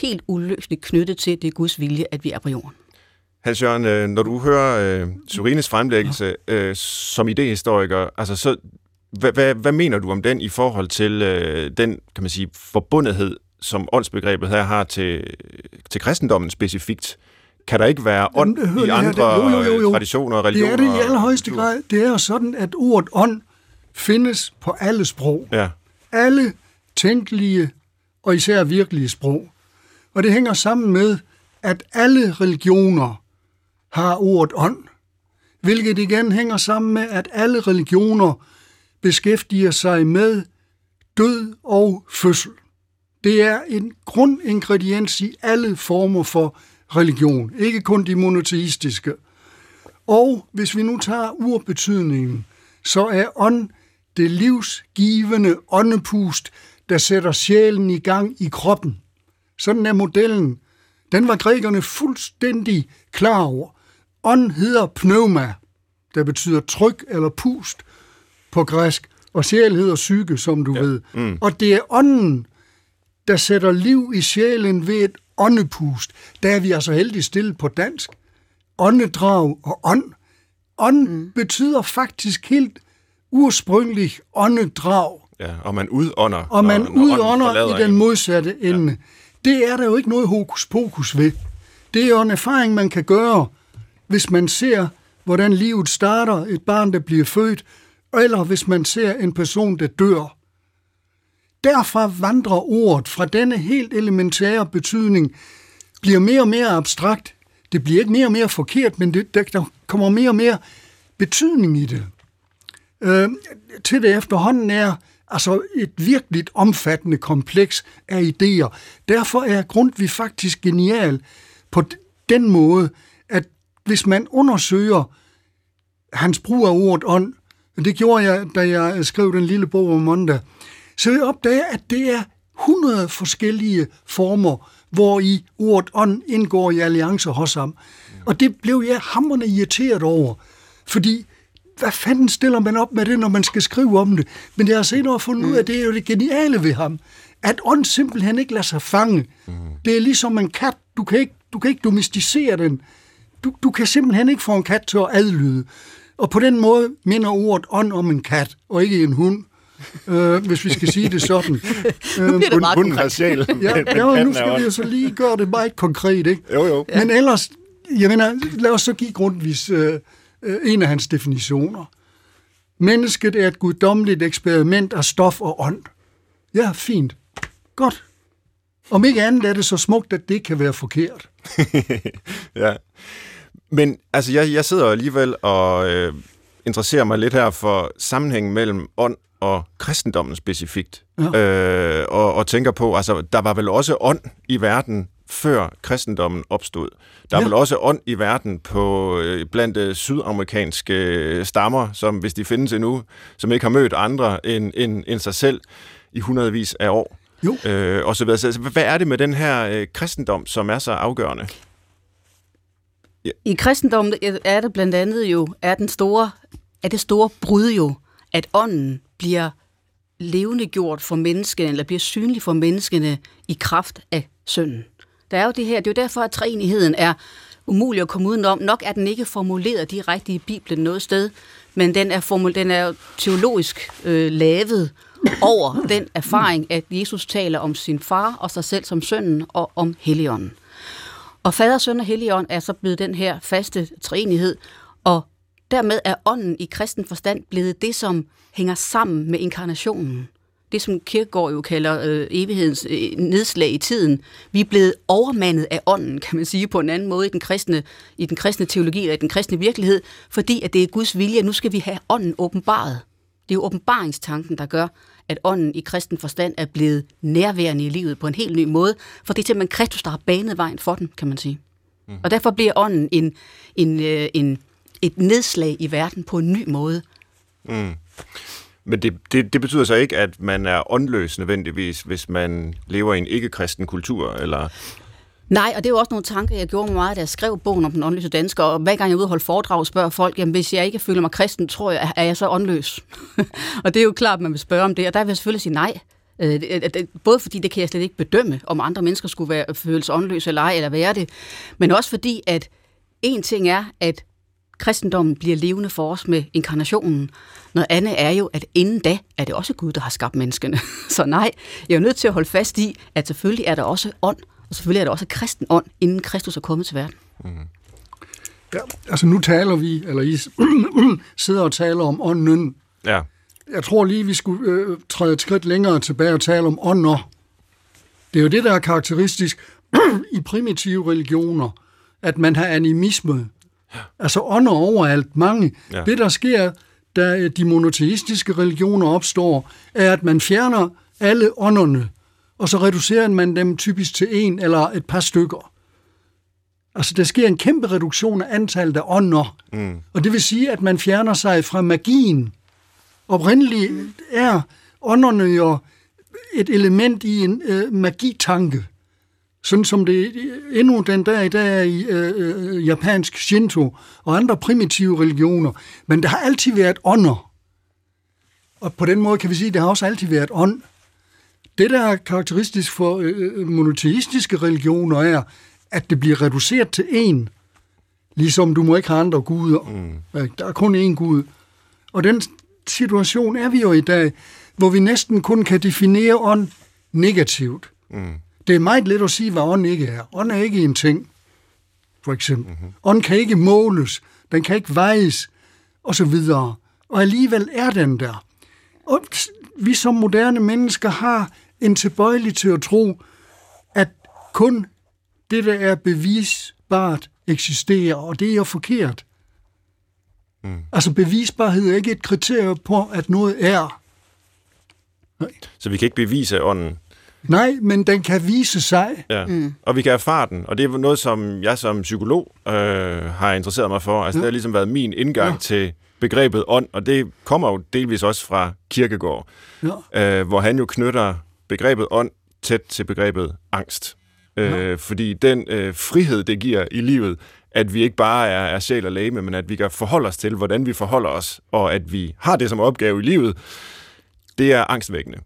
helt uløseligt knyttet til, det Guds vilje, at vi er på jorden. Hans Jørgen, øh, når du hører øh, Surines fremlæggelse øh, som idehistoriker, altså så hvad, hvad, hvad mener du om den i forhold til øh, den, kan man sige, forbundethed, som åndsbegrebet her har til, til kristendommen specifikt? Kan der ikke være ånd Jamen, i andre jo, jo, jo, jo. traditioner og religioner? Det er det i allerhøjeste grad. Det er jo sådan, at ordet ånd findes på alle sprog. Ja. Alle tænkelige og især virkelige sprog. Og det hænger sammen med, at alle religioner har ordet ånd, hvilket igen hænger sammen med, at alle religioner beskæftiger sig med død og fødsel. Det er en grundingrediens i alle former for religion, ikke kun de monoteistiske. Og hvis vi nu tager urbetydningen, så er ånd det livsgivende åndepust, der sætter sjælen i gang i kroppen. Sådan er modellen. Den var grækerne fuldstændig klar over. Ånd hedder pneuma, der betyder tryk eller pust, på græsk, og sjæl hedder psyke, som du ja. ved. Mm. Og det er ånden, der sætter liv i sjælen ved et åndepust. Der er vi altså heldigt stillet på dansk. Åndedrag og ånd. Ånd mm. betyder faktisk helt ursprungeligt åndedrag. Ja, og man udånder. Og man når, udånder i den modsatte ende. Ja. Det er der jo ikke noget hokus pokus ved. Det er jo en erfaring, man kan gøre, hvis man ser, hvordan livet starter. Et barn, der bliver født, eller hvis man ser en person, der dør. Derfra vandrer ordet fra denne helt elementære betydning, bliver mere og mere abstrakt. Det bliver ikke mere og mere forkert, men det, der kommer mere og mere betydning i det. Øh, til det efterhånden er altså et virkelig omfattende kompleks af idéer. Derfor er Grundtvig faktisk genial på den måde, at hvis man undersøger hans brug af ordet ånd, det gjorde jeg, da jeg skrev den lille bog om mandag. Så jeg opdagede, at det er 100 forskellige former, hvor i ordet ånd indgår i alliancer hos ham. Og det blev jeg hammerne irriteret over, fordi hvad fanden stiller man op med det, når man skal skrive om det? Men jeg har senere fundet ud af, at det er jo det geniale ved ham, at ånd simpelthen ikke lader sig fange. Det er ligesom en kat. Du kan ikke, du kan ikke domesticere den. Du, du kan simpelthen ikke få en kat til at adlyde. Og på den måde minder ordet ånd om en kat, og ikke en hund. øh, hvis vi skal sige det sådan. nu bliver det meget Hunden har sjæl. Ja, ja, nu skal vi jo så lige gøre det meget konkret, ikke? Jo, jo. Men ellers, jeg mener, lad os så give Grundtvigs øh, øh, en af hans definitioner. Mennesket er et guddommeligt eksperiment af stof og ånd. Ja, fint. Godt. Om ikke andet er det så smukt, at det kan være forkert. ja. Men altså, jeg, jeg sidder alligevel og øh, interesserer mig lidt her for sammenhængen mellem ånd og kristendommen specifikt. Ja. Øh, og, og tænker på, altså, der var vel også ånd i verden før kristendommen opstod. Der er ja. vel også ånd i verden på øh, blandt øh, sydamerikanske øh, stammer, som hvis de findes endnu, som ikke har mødt andre end, end, end sig selv i hundredvis af år. Jo. Øh, og så videre. Så hvad er det med den her øh, kristendom, som er så afgørende? Ja. I kristendommen er det blandt andet jo, er, den store, er det store brud jo, at ånden bliver levende gjort for menneskene, eller bliver synlig for menneskene i kraft af synden. Der er jo det her, det er jo derfor, at træenigheden er umulig at komme udenom. Nok er den ikke formuleret direkte i Bibelen noget sted, men den er, formul- den er teologisk øh, lavet over den erfaring, at Jesus taler om sin far og sig selv som sønnen og om Helligånden. Og fader, søn og Helligånd er så blevet den her faste treenighed, og dermed er ånden i kristen forstand blevet det, som hænger sammen med inkarnationen det, som Kirkegaard jo kalder øh, evighedens øh, nedslag i tiden. Vi er blevet overmandet af ånden, kan man sige, på en anden måde i den kristne, i den kristne teologi eller i den kristne virkelighed, fordi at det er Guds vilje, at nu skal vi have ånden åbenbaret. Det er jo åbenbaringstanken, der gør, at ånden i kristen forstand er blevet nærværende i livet på en helt ny måde, for det er simpelthen Kristus, der har banet vejen for den, kan man sige. Mm. Og derfor bliver ånden en, en, øh, en, et nedslag i verden på en ny måde. Mm. Men det, det, det betyder så ikke, at man er åndløs nødvendigvis, hvis man lever i en ikke-kristen kultur, eller... Nej, og det er jo også nogle tanker, jeg gjorde mig meget, da jeg skrev bogen om den åndløse dansker, og hver gang jeg er ude og holde foredrag, spørger folk, jamen hvis jeg ikke føler mig kristen, tror jeg, er jeg så åndløs? og det er jo klart, at man vil spørge om det, og der vil jeg selvfølgelig sige nej. Øh, øh, både fordi det kan jeg slet ikke bedømme, om andre mennesker skulle være, føles åndløse eller ej, eller være det, men også fordi, at en ting er, at kristendommen bliver levende for os med inkarnationen. Noget andet er jo, at inden da er det også Gud, der har skabt menneskene. Så nej, jeg er nødt til at holde fast i, at selvfølgelig er der også ånd, og selvfølgelig er der også kristen ånd, inden Kristus er kommet til verden. Mm. Ja, altså nu taler vi, eller I sidder og taler om ånden. Ja. Jeg tror lige, vi skulle øh, træde et skridt længere tilbage og tale om ånder. Det er jo det, der er karakteristisk i primitive religioner, at man har animisme, Altså ånder overalt, mange. Ja. Det, der sker, da de monoteistiske religioner opstår, er, at man fjerner alle ånderne, og så reducerer man dem typisk til en eller et par stykker. Altså, der sker en kæmpe reduktion af antallet af ånder. Mm. Og det vil sige, at man fjerner sig fra magien. Oprindeligt er ånderne jo et element i en øh, magitanke sådan som det endnu den dag i dag er i øh, øh, japansk Shinto og andre primitive religioner. Men der har altid været ånder. Og på den måde kan vi sige, at der har også altid været ånd. Det, der er karakteristisk for øh, øh monoteistiske religioner, er, at det bliver reduceret til én. Ligesom du må ikke have andre guder. Mm. Der er kun én gud. Og den situation er vi jo i dag, hvor vi næsten kun kan definere ånd negativt. Mm. Det er meget let at sige, hvad ånd ikke er. Ånd er ikke en ting, for eksempel. Mm-hmm. Ånd kan ikke måles, den kan ikke vejes, og så videre. Og alligevel er den der. Og vi som moderne mennesker har en tilbøjelig til at tro, at kun det, der er bevisbart, eksisterer, og det er jo forkert. Mm. Altså bevisbarhed er ikke et kriterie på, at noget er. Nej. Så vi kan ikke bevise ånden? Nej, men den kan vise sig. Ja. Mm. Og vi kan erfare den, og det er noget, som jeg som psykolog øh, har interesseret mig for. Altså, ja. Det har ligesom været min indgang ja. til begrebet ånd, og det kommer jo delvis også fra Kirkegård, ja. øh, hvor han jo knytter begrebet ånd tæt til begrebet angst. Øh, ja. Fordi den øh, frihed, det giver i livet, at vi ikke bare er, er sjæl og læge, men at vi kan forholde os til, hvordan vi forholder os, og at vi har det som opgave i livet, det er angstvækkende.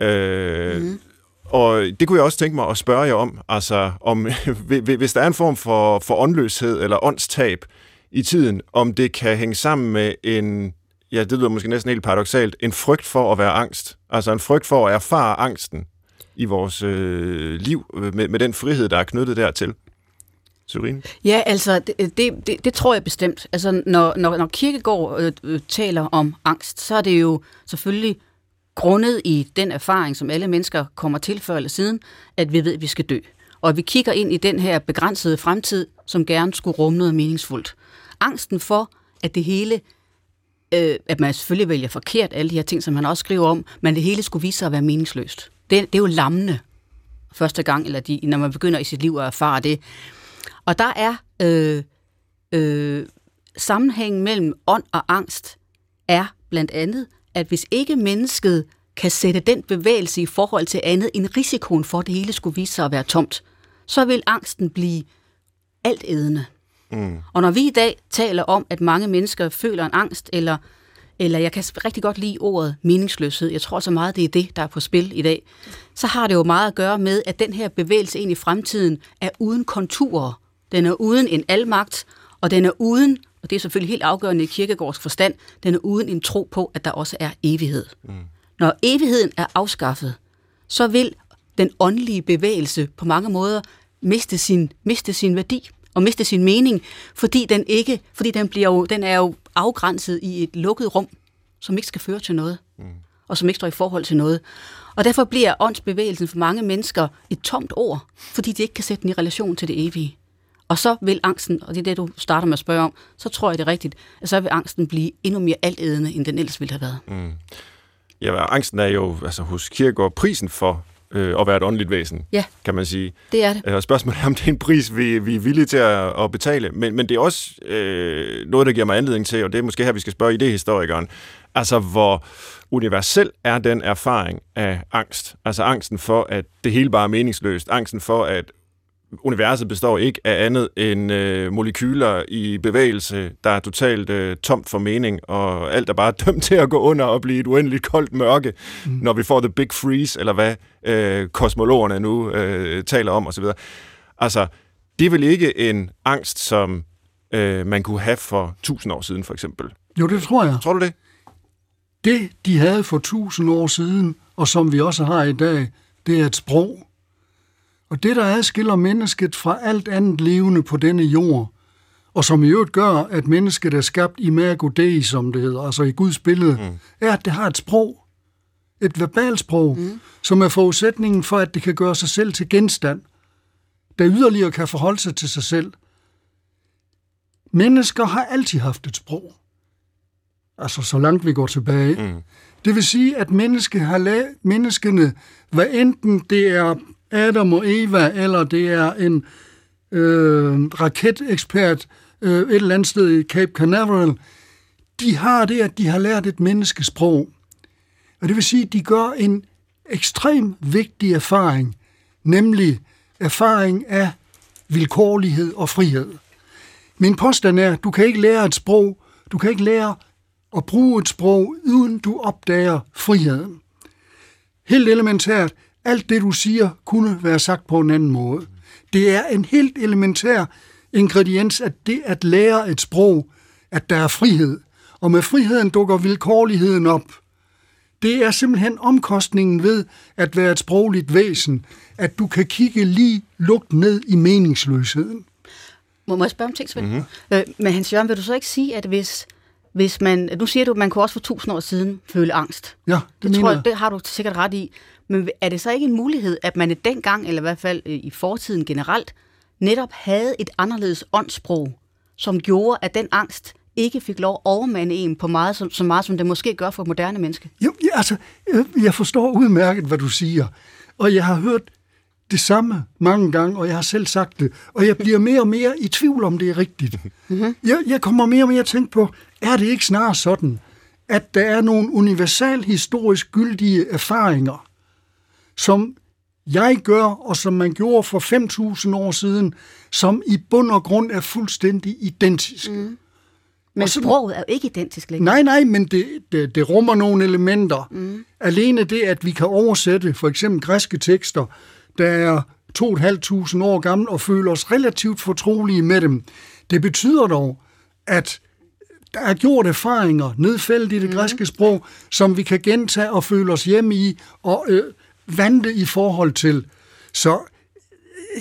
Øh, mm. Og det kunne jeg også tænke mig at spørge jer om, altså om, hvis der er en form for, for åndløshed eller åndstab i tiden, om det kan hænge sammen med en, ja, det lyder måske næsten helt paradoxalt, en frygt for at være angst. Altså en frygt for at erfare angsten i vores øh, liv øh, med, med den frihed, der er knyttet dertil. Syrine? Ja, altså, det, det, det, det tror jeg bestemt. Altså, når, når, når Kirkegaard øh, øh, taler om angst, så er det jo selvfølgelig grundet i den erfaring, som alle mennesker kommer til før eller siden, at vi ved, at vi skal dø. Og at vi kigger ind i den her begrænsede fremtid, som gerne skulle rumme noget meningsfuldt. Angsten for, at det hele, øh, at man selvfølgelig vælger forkert, alle de her ting, som han også skriver om, men det hele skulle vise sig at være meningsløst. Det, det er jo lammende første gang, eller de, når man begynder i sit liv at erfare det. Og der er øh, øh, sammenhængen mellem ånd og angst, er blandt andet, at hvis ikke mennesket kan sætte den bevægelse i forhold til andet end risikoen for, at det hele skulle vise sig at være tomt, så vil angsten blive altædende. Mm. Og når vi i dag taler om, at mange mennesker føler en angst, eller, eller jeg kan rigtig godt lide ordet meningsløshed, jeg tror så meget, det er det, der er på spil i dag, så har det jo meget at gøre med, at den her bevægelse ind i fremtiden er uden konturer. Den er uden en almagt, og den er uden, og det er selvfølgelig helt afgørende i kirkegårds forstand, den er uden en tro på, at der også er evighed. Mm. Når evigheden er afskaffet, så vil den åndelige bevægelse på mange måder miste sin, miste sin værdi og miste sin mening, fordi den ikke, fordi den, bliver jo, den er jo afgrænset i et lukket rum, som ikke skal føre til noget, mm. og som ikke står i forhold til noget. Og derfor bliver åndsbevægelsen for mange mennesker et tomt ord, fordi de ikke kan sætte den i relation til det evige. Og så vil angsten, og det er det, du starter med at spørge om, så tror jeg det er rigtigt, at så vil angsten blive endnu mere altædende, end den ellers ville have været. Mm. Ja, angsten er jo altså, hos Kierkegaard prisen for øh, at være et åndeligt væsen, ja, kan man sige. det er det. Øh, Og spørgsmålet er, om det er en pris, vi, vi er villige til at, at betale. Men, men det er også øh, noget, der giver mig anledning til, og det er måske her, vi skal spørge idehistorikeren, altså hvor universel er den erfaring af angst? Altså angsten for, at det hele bare er meningsløst. Angsten for, at universet består ikke af andet end øh, molekyler i bevægelse, der er totalt øh, tomt for mening, og alt er bare dømt til at gå under og blive et uendeligt koldt mørke, mm. når vi får the big freeze, eller hvad øh, kosmologerne nu øh, taler om osv. Altså, det er vel ikke en angst, som øh, man kunne have for tusind år siden, for eksempel. Jo, det tror jeg. Tror du det? Det, de havde for tusind år siden, og som vi også har i dag, det er et sprog. Og det, der adskiller mennesket fra alt andet levende på denne jord, og som i øvrigt gør, at mennesket er skabt i Mergo Dei, som det hedder, altså i Guds billede, mm. er, at det har et sprog. Et verbalsprog, mm. som er forudsætningen for, at det kan gøre sig selv til genstand, der yderligere kan forholde sig til sig selv. Mennesker har altid haft et sprog. Altså, så langt vi går tilbage. Mm. Det vil sige, at menneske har la- menneskene, hvad enten det er Adam og Eva, eller det er en øh, raketekspert øh, et eller andet sted i Cape Canaveral, de har det, at de har lært et menneskesprog. Og det vil sige, at de gør en ekstrem vigtig erfaring, nemlig erfaring af vilkårlighed og frihed. Min påstand er, at du kan ikke lære et sprog, du kan ikke lære at bruge et sprog, uden du opdager friheden. Helt elementært, alt det du siger, kunne være sagt på en anden måde. Det er en helt elementær ingrediens, at det at lære et sprog, at der er frihed. Og med friheden dukker vilkårligheden op. Det er simpelthen omkostningen ved at være et sprogligt væsen, at du kan kigge lige lugt ned i meningsløsheden. Må jeg spørge om ting, Svend? Mm-hmm. Øh, men Hans Jørgen, vil du så ikke sige, at hvis, hvis man... Nu siger du, at man kunne også for tusind år siden føle angst. Ja, det, Det, tror jeg. jeg, det har du sikkert ret i. Men er det så ikke en mulighed, at man dengang, eller i hvert fald øh, i fortiden generelt, netop havde et anderledes åndssprog, som gjorde, at den angst ikke fik lov at overmande en på meget, så, så meget, som det måske gør for et moderne menneske? Jo, ja, altså, jeg forstår udmærket, hvad du siger. Og jeg har hørt det samme mange gange, og jeg har selv sagt det. Og jeg bliver mere og mere i tvivl om, det er rigtigt. Mm-hmm. Jeg, jeg kommer mere og mere at tænke på, er det ikke snarere sådan, at der er nogle universal historisk gyldige erfaringer, som jeg gør, og som man gjorde for 5.000 år siden, som i bund og grund er fuldstændig identiske. Mm. Men så- sproget er jo ikke identisk længere. Nej, nej, men det, det, det rummer nogle elementer. Mm. Alene det, at vi kan oversætte for eksempel græske tekster, der er 2.500 år gamle, og føle os relativt fortrolige med dem, det betyder dog, at der er gjort erfaringer nedfældet i det mm. græske sprog, som vi kan gentage og føle os hjemme i, og øh, vante i forhold til. Så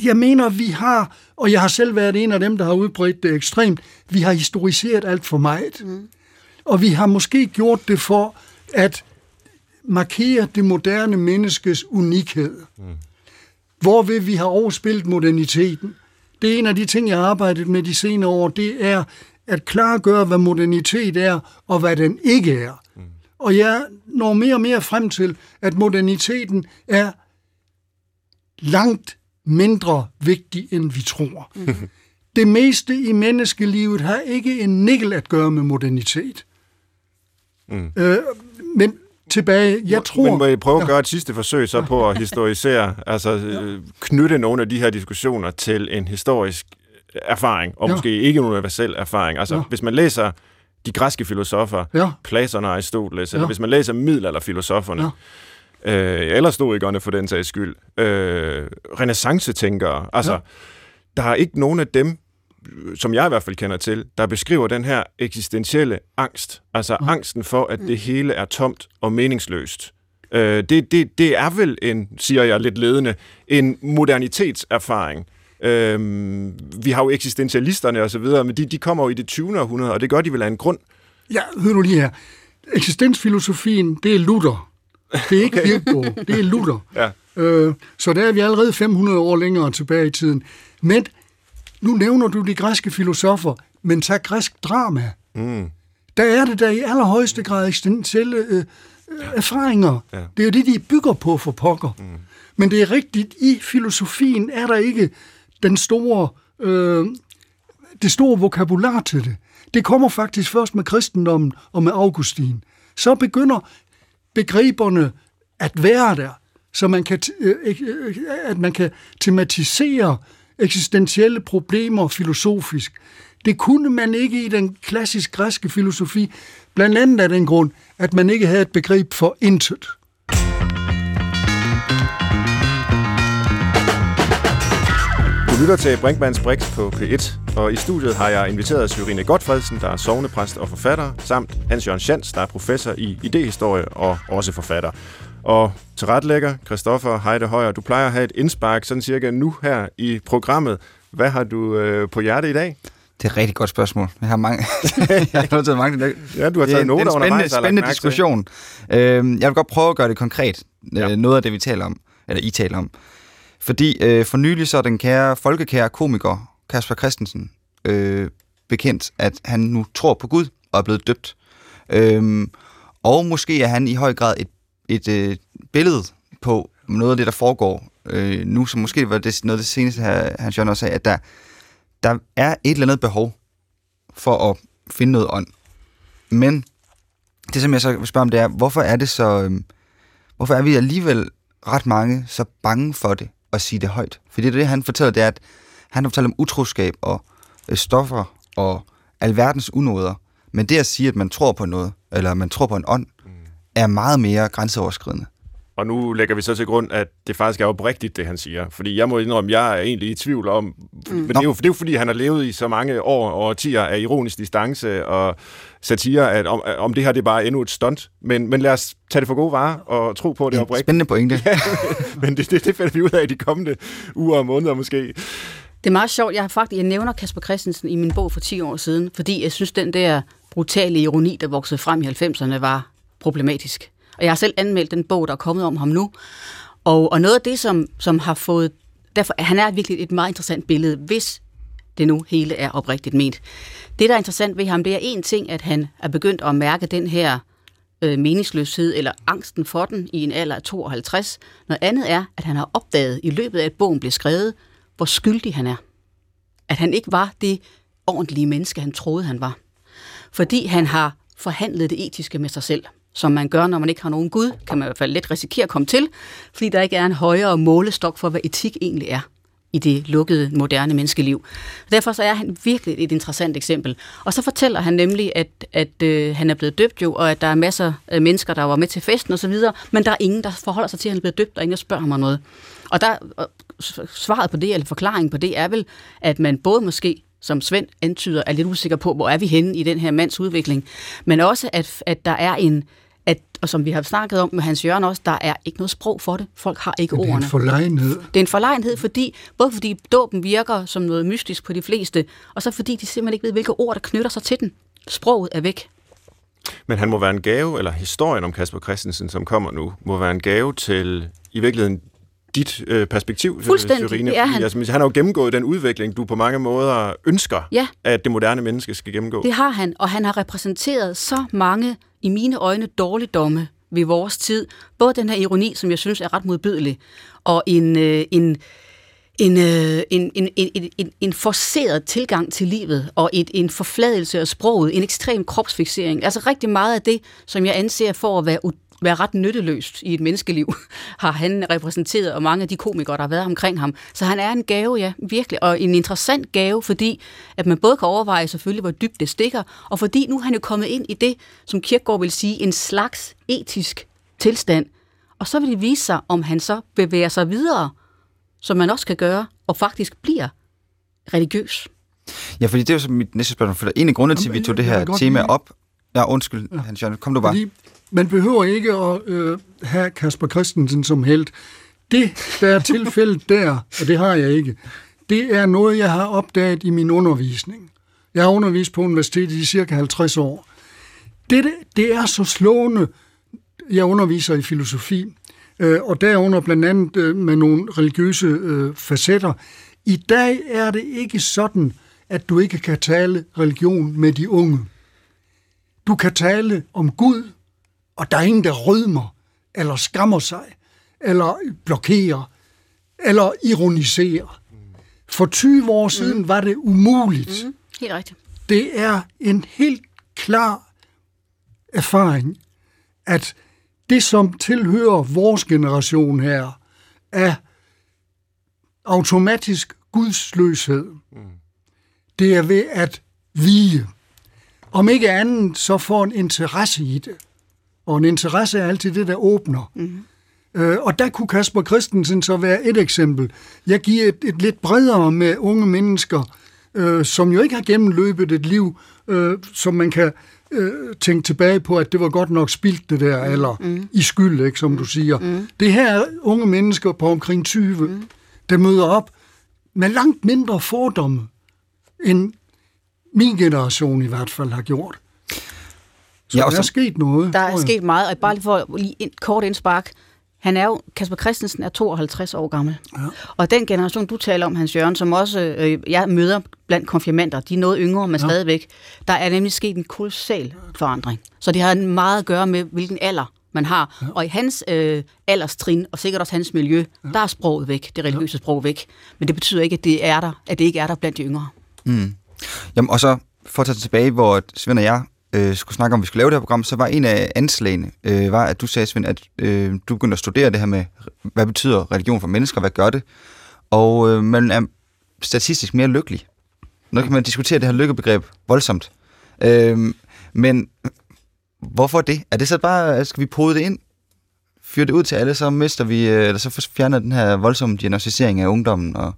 jeg mener, vi har, og jeg har selv været en af dem, der har udbredt det ekstremt, vi har historiseret alt for meget. Mm. Og vi har måske gjort det for at markere det moderne menneskes unikhed. Mm. Hvorved vi har overspillet moderniteten. Det er en af de ting, jeg har arbejdet med de senere år, det er at klargøre, hvad modernitet er, og hvad den ikke er. Mm. Og jeg når mere og mere frem til, at moderniteten er langt mindre vigtig, end vi tror. Mm. Det meste i menneskelivet har ikke en nikkel at gøre med modernitet. Mm. Øh, men tilbage, jeg tror... Men må I prøve at gøre et sidste forsøg så på at historisere, altså ja. knytte nogle af de her diskussioner til en historisk erfaring, og ja. måske ikke en universel erfaring. Altså, ja. hvis man læser de græske filosofer, ja. Platon og Aristoteles, ja. eller hvis man læser middelalderfilosoferne, ja øh, eller stoikerne for den sags skyld, øh, renaissance-tænkere. Altså, ja. der er ikke nogen af dem, som jeg i hvert fald kender til, der beskriver den her eksistentielle angst. Altså ja. angsten for, at det hele er tomt og meningsløst. Øh, det, det, det er vel en, siger jeg lidt ledende, en modernitetserfaring. Øh, vi har jo eksistentialisterne og så videre, men de, de kommer jo i det 20. århundrede, og det gør de vel af en grund. Ja, hør nu lige her. Eksistensfilosofien, det er Luther. Det er ikke okay. Birkborg, det er Luther. Ja. Øh, så der er vi allerede 500 år længere tilbage i tiden. Men nu nævner du de græske filosofer, men tag græsk drama. Mm. Der er det der i allerhøjeste grad eksistentielle øh, ja. erfaringer. Ja. Det er jo det, de bygger på for pokker. Mm. Men det er rigtigt, i filosofien er der ikke den store, øh, det store vokabular til det. Det kommer faktisk først med kristendommen og med Augustin. Så begynder begreberne at være der, så man kan, øh, øh, øh, at man kan tematisere eksistentielle problemer filosofisk. Det kunne man ikke i den klassisk græske filosofi, blandt andet af den grund, at man ikke havde et begreb for intet. Du lytter til Brinkmanns Brix på P1, og i studiet har jeg inviteret Syrine Godfredsen, der er sovnepræst og forfatter, samt Hans Jørgen Schantz, der er professor i idehistorie og også forfatter. Og til retlægger, Christoffer Heide Højer, du plejer at have et indspark sådan cirka nu her i programmet. Hvad har du øh, på hjerte i dag? Det er et rigtig godt spørgsmål. Jeg har mange. jeg har taget mange. Ja, du har taget noter undervejs. Det er en spændende, spændende diskussion. Øhm, jeg vil godt prøve at gøre det konkret. Ja. Øh, noget af det, vi taler om, eller I taler om. Fordi øh, for nylig så er den kære, folkekære komiker Kasper Christensen øh, bekendt, at han nu tror på Gud og er blevet døbt. Øhm, og måske er han i høj grad et, et øh, billede på noget af det, der foregår øh, nu, som måske var det, noget af det seneste, Hans Jørgen også sagde, at der, der er et eller andet behov for at finde noget ånd. Men det, som jeg så vil spørge om, det er, hvorfor er det så... Øh, hvorfor er vi alligevel ret mange så bange for det? At sige det højt. For det, det han fortæller, det er, at han har fortalt om utroskab og øh, stoffer og alverdens unåder. Men det at sige, at man tror på noget, eller man tror på en ånd, mm. er meget mere grænseoverskridende. Og nu lægger vi så til grund, at det faktisk er oprigtigt, det han siger. Fordi jeg må indrømme, jeg er egentlig i tvivl om... Mm. Men det er, jo, det er jo fordi, han har levet i så mange år og årtier af ironisk distance og satire, at om, om det her det er bare endnu et stunt. Men, men lad os tage det for gode varer og tro på, at det er oprigtigt. Spændende pointe. ja, men det, det, det finder vi ud af i de kommende uger og måneder måske. Det er meget sjovt. Jeg har faktisk, jeg nævner Kasper Christensen i min bog for 10 år siden, fordi jeg synes, den der brutale ironi, der voksede frem i 90'erne, var problematisk. Og jeg har selv anmeldt den bog, der er kommet om ham nu. Og, og noget af det, som, som har fået... Derfor, han er virkelig et meget interessant billede, hvis det nu hele er oprigtigt ment. Det, der er interessant ved ham, det er en ting, at han er begyndt at mærke den her øh, meningsløshed eller angsten for den i en alder af 52. Noget andet er, at han har opdaget i løbet af, at bogen blev skrevet, hvor skyldig han er. At han ikke var det ordentlige menneske, han troede, han var. Fordi han har forhandlet det etiske med sig selv som man gør, når man ikke har nogen Gud, kan man i hvert fald let risikere at komme til, fordi der ikke er en højere målestok for, hvad etik egentlig er i det lukkede, moderne menneskeliv. Derfor så er han virkelig et interessant eksempel. Og så fortæller han nemlig, at, at øh, han er blevet døbt jo, og at der er masser af mennesker, der var med til festen osv., men der er ingen, der forholder sig til, at han er blevet døbt, og ingen, der spørger ham om noget. Og der, svaret på det, eller forklaringen på det, er vel, at man både måske som Svend antyder, er lidt usikker på, hvor er vi henne i den her mands udvikling, men også, at, at der er en, og som vi har snakket om med Hans Jørgen også, der er ikke noget sprog for det. Folk har ikke Men det er en ordene. forlegenhed. Det er en forlegenhed, fordi, både fordi dåben virker som noget mystisk på de fleste, og så fordi de simpelthen ikke ved, hvilke ord, der knytter sig til den. Sproget er væk. Men han må være en gave, eller historien om Kasper Christensen, som kommer nu, må være en gave til i virkeligheden dit øh, perspektiv, Fuldstændig, Sørine, det er han. Altså, han har jo gennemgået den udvikling, du på mange måder ønsker, Ja. at det moderne menneske skal gennemgå. Det har han, og han har repræsenteret så mange, i mine øjne, dårligdomme ved vores tid. Både den her ironi, som jeg synes er ret modbydelig, og en, øh, en, en, øh, en, en, en, en, en forceret tilgang til livet, og et, en forfladelse af sproget, en ekstrem kropsfixering. Altså rigtig meget af det, som jeg anser for at være være ret nytteløst i et menneskeliv, har han repræsenteret, og mange af de komikere, der har været omkring ham. Så han er en gave, ja, virkelig, og en interessant gave, fordi at man både kan overveje selvfølgelig, hvor dybt det stikker, og fordi nu er han jo kommet ind i det, som Kierkegaard vil sige, en slags etisk tilstand. Og så vil det vise sig, om han så bevæger sig videre, som man også kan gøre, og faktisk bliver religiøs. Ja, fordi det er jo så mit næste spørgsmål, for en af grundene til, at vi tog det her tema lige- op... Ja, undskyld, ja. Hans Jørgen, kom du bare. Fordi man behøver ikke at øh, have Kasper Christensen som held. Det, der er tilfældet der, og det har jeg ikke, det er noget, jeg har opdaget i min undervisning. Jeg har undervist på universitetet i cirka 50 år. Det, det er så slående. Jeg underviser i filosofi, øh, og derunder blandt andet øh, med nogle religiøse øh, facetter. I dag er det ikke sådan, at du ikke kan tale religion med de unge. Du kan tale om Gud, og der er ingen, der rødmer, eller skammer sig, eller blokerer, eller ironiserer. For 20 år siden var det umuligt. Mm, helt rigtigt. Det er en helt klar erfaring, at det, som tilhører vores generation her, er automatisk gudsløshed. Det er ved at vige. Om ikke andet, så får en interesse i det. Og en interesse er altid det, der åbner. Mm. Øh, og der kunne Kasper Christensen så være et eksempel. Jeg giver et, et lidt bredere med unge mennesker, øh, som jo ikke har gennemløbet et liv, øh, som man kan øh, tænke tilbage på, at det var godt nok spildt det der, eller mm. i skyld, ikke, som du siger. Mm. Det her er unge mennesker på omkring 20, mm. der møder op med langt mindre fordomme, end min generation i hvert fald har gjort. Så Ja, ja, og der er sket noget. Der er sket meget, og bare lige for lige et kort indspark. Han er jo, Kasper Christensen er 52 år gammel. Ja. Og den generation, du taler om, Hans Jørgen, som også øh, jeg møder blandt konfirmander, de er noget yngre, men ja. stadigvæk, der er nemlig sket en kolossal forandring. Så det har meget at gøre med, hvilken alder man har. Ja. Og i hans øh, alderstrin, og sikkert også hans miljø, ja. der er sproget væk, det religiøse sprog væk. Men det betyder ikke, at det, er der, at det ikke er der blandt de yngre. Mm. Jamen, og så for at tage tilbage, hvor Svend og jeg øh, skulle snakke om, at vi skulle lave det her program, så var en af anslagene, øh, var, at du sagde, Svend, at øh, du begyndte at studere det her med, hvad betyder religion for mennesker, hvad gør det? Og øh, man er statistisk mere lykkelig. Nu kan man diskutere det her lykkebegreb voldsomt. Øh, men hvorfor det? Er det så bare, skal vi pode det ind? Fyre det ud til alle, så mister vi, øh, eller så fjerner den her voldsomme diagnostisering af ungdommen og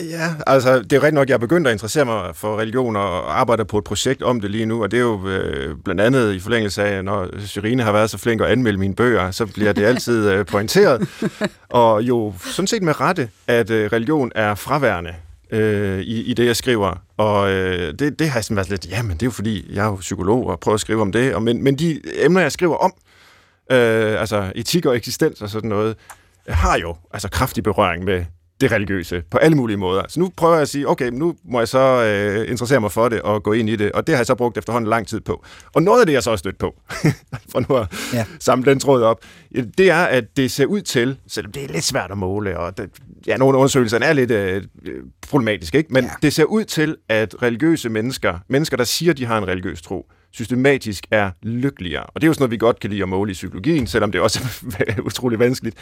Ja, altså det er rigtigt nok, jeg er begyndt at interessere mig for religion og arbejder på et projekt om det lige nu, og det er jo øh, blandt andet i forlængelse af, når Syrine har været så flink at anmelde mine bøger, så bliver det altid øh, pointeret, og jo sådan set med rette, at øh, religion er fraværende øh, i, i det, jeg skriver, og øh, det, det har jeg sådan været lidt, jamen det er jo fordi, jeg er jo psykolog og prøver at skrive om det, og, men, men de emner, jeg skriver om, øh, altså etik og eksistens og sådan noget, har jo altså kraftig berøring med det religiøse på alle mulige måder. Så nu prøver jeg at sige, okay, nu må jeg så øh, interessere mig for det og gå ind i det, og det har jeg så brugt efterhånden lang tid på. Og noget af det, jeg så har stødt på, for nu at Ja. samle den tråd op, ja, det er, at det ser ud til, selvom det er lidt svært at måle, og det, ja, nogle af undersøgelserne er lidt øh, problematiske, ikke? men ja. det ser ud til, at religiøse mennesker, mennesker, der siger, de har en religiøs tro, systematisk er lykkeligere. Og det er jo sådan noget, vi godt kan lide at måle i psykologien, selvom det også er utrolig vanskeligt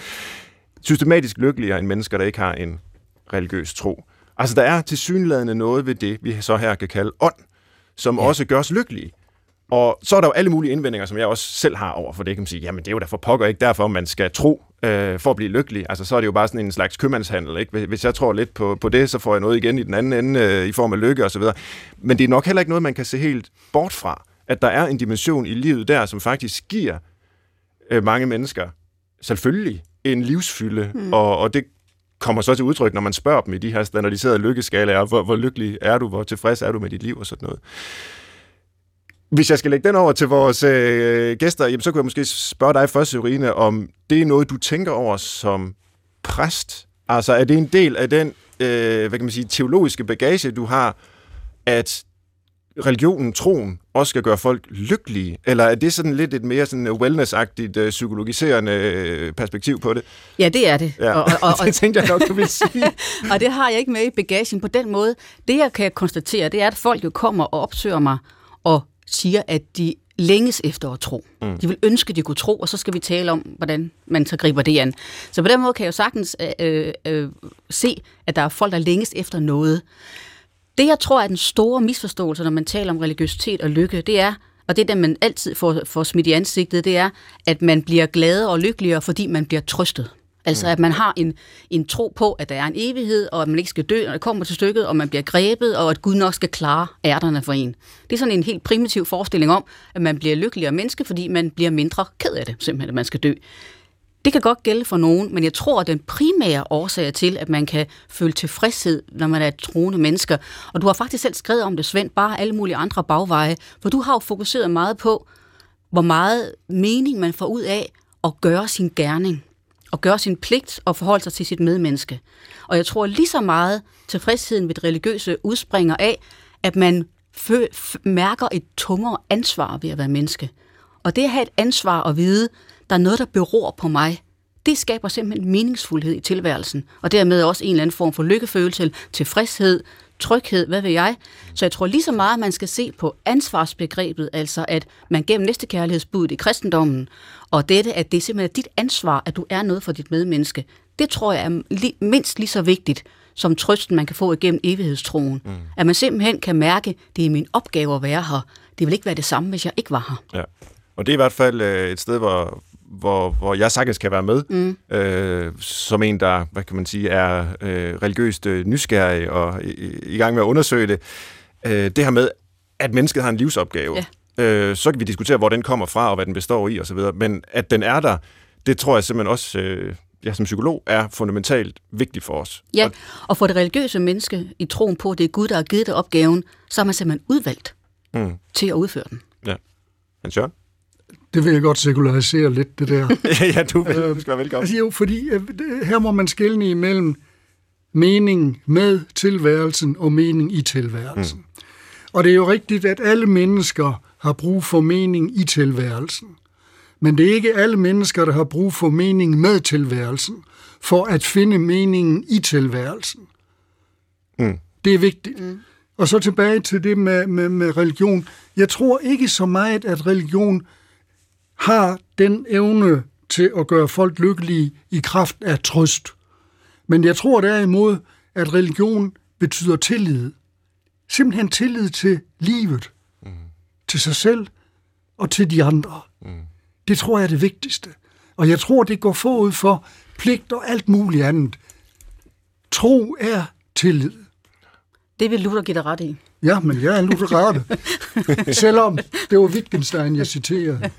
systematisk lykkeligere end mennesker, der ikke har en religiøs tro. Altså, der er til synlædende noget ved det, vi så her kan kalde ånd, som ja. også gør os lykkelige. Og så er der jo alle mulige indvendinger, som jeg også selv har over for det. Kan man sige, jamen det er jo da for pokker ikke derfor, man skal tro øh, for at blive lykkelig. Altså så er det jo bare sådan en slags købmandshandel. Ikke? Hvis- Hvis jeg tror lidt på, på det, så får jeg noget igen i den anden ende øh, i form af lykke osv. Men det er nok heller ikke noget, man kan se helt bort fra. At der er en dimension i livet der, som faktisk giver øh, mange mennesker selvfølgelig en livsfylde, mm. og, og det kommer så til udtryk, når man spørger dem i de her standardiserede lykkeskalaer, hvor, hvor lykkelig er du, hvor tilfreds er du med dit liv og sådan noget. Hvis jeg skal lægge den over til vores øh, gæster, jamen, så kunne jeg måske spørge dig først, Irine, om det er noget, du tænker over som præst? Altså, er det en del af den øh, hvad kan man sige, teologiske bagage, du har, at religionen, troen, også skal gøre folk lykkelige? Eller er det sådan lidt et mere sådan wellness-agtigt, øh, psykologiserende øh, perspektiv på det? Ja, det er det. Ja. Og, og, og, det tænkte jeg nok, du ville sige. og det har jeg ikke med i bagagen på den måde. Det, jeg kan konstatere, det er, at folk jo kommer og opsøger mig og siger, at de længes efter at tro. Mm. De vil ønske, at de kunne tro, og så skal vi tale om, hvordan man så griber det an. Så på den måde kan jeg jo sagtens øh, øh, se, at der er folk, der længes efter noget. Det, jeg tror er den store misforståelse, når man taler om religiøsitet og lykke, det er, og det er det, man altid får, får smidt i ansigtet, det er, at man bliver gladere og lykkeligere, fordi man bliver trøstet. Altså at man har en, en tro på, at der er en evighed, og at man ikke skal dø, når det kommer til stykket, og man bliver grebet, og at Gud nok skal klare ærterne for en. Det er sådan en helt primitiv forestilling om, at man bliver lykkeligere menneske, fordi man bliver mindre ked af det, simpelthen, at man skal dø. Det kan godt gælde for nogen, men jeg tror, at den primære årsag til, at man kan føle tilfredshed, når man er et troende mennesker, og du har faktisk selv skrevet om det, Svend, bare alle mulige andre bagveje, for du har jo fokuseret meget på, hvor meget mening man får ud af at gøre sin gerning at gøre sin pligt og forholde sig til sit medmenneske. Og jeg tror lige så meget tilfredsheden ved det religiøse udspringer af, at man mærker et tungere ansvar ved at være menneske. Og det at have et ansvar at vide, der er noget, der beror på mig, det skaber simpelthen meningsfuldhed i tilværelsen, og dermed også en eller anden form for lykkefølelse, tilfredshed, tryghed, hvad ved jeg. Så jeg tror lige så meget, at man skal se på ansvarsbegrebet, altså at man gennem næstekærlighedsbuddet i kristendommen, og dette, at det er simpelthen dit ansvar, at du er noget for dit medmenneske, det tror jeg er mindst lige så vigtigt, som trøsten, man kan få igennem evighedstroen. Mm. At man simpelthen kan mærke, det er min opgave at være her. Det vil ikke være det samme, hvis jeg ikke var her. Ja. Og det er i hvert fald øh, et sted, hvor, hvor, hvor jeg sagtens kan være med, mm. øh, som en, der, hvad kan man sige, er øh, religiøst øh, nysgerrig og i, i gang med at undersøge det. Øh, det her med, at mennesket har en livsopgave. Ja. Øh, så kan vi diskutere, hvor den kommer fra, og hvad den består i osv., men at den er der, det tror jeg simpelthen også... Øh, ja, som psykolog er fundamentalt vigtigt for os. Ja, og for det religiøse menneske i troen på, at det er Gud, der har givet det opgaven, så er man simpelthen udvalgt mm. til at udføre den. Ja. Hans Jørgen? Det vil jeg godt sekularisere lidt, det der. ja, du, vil, du skal være velkommen. Altså, jo, fordi øh, her må man skælne imellem mening med tilværelsen og mening i tilværelsen. Mm. Og det er jo rigtigt, at alle mennesker har brug for mening i tilværelsen. Men det er ikke alle mennesker, der har brug for mening med tilværelsen, for at finde meningen i tilværelsen. Mm. Det er vigtigt. Mm. Og så tilbage til det med, med, med religion. Jeg tror ikke så meget, at religion har den evne til at gøre folk lykkelige i kraft af trøst. Men jeg tror derimod, at religion betyder tillid. Simpelthen tillid til livet, mm. til sig selv og til de andre. Mm. Det tror jeg er det vigtigste. Og jeg tror, det går forud for pligt og alt muligt andet. Tro er tillid. Det vil Luther give dig ret i. Ja, men jeg er en lutherat. Selvom det var Wittgenstein, jeg citerede.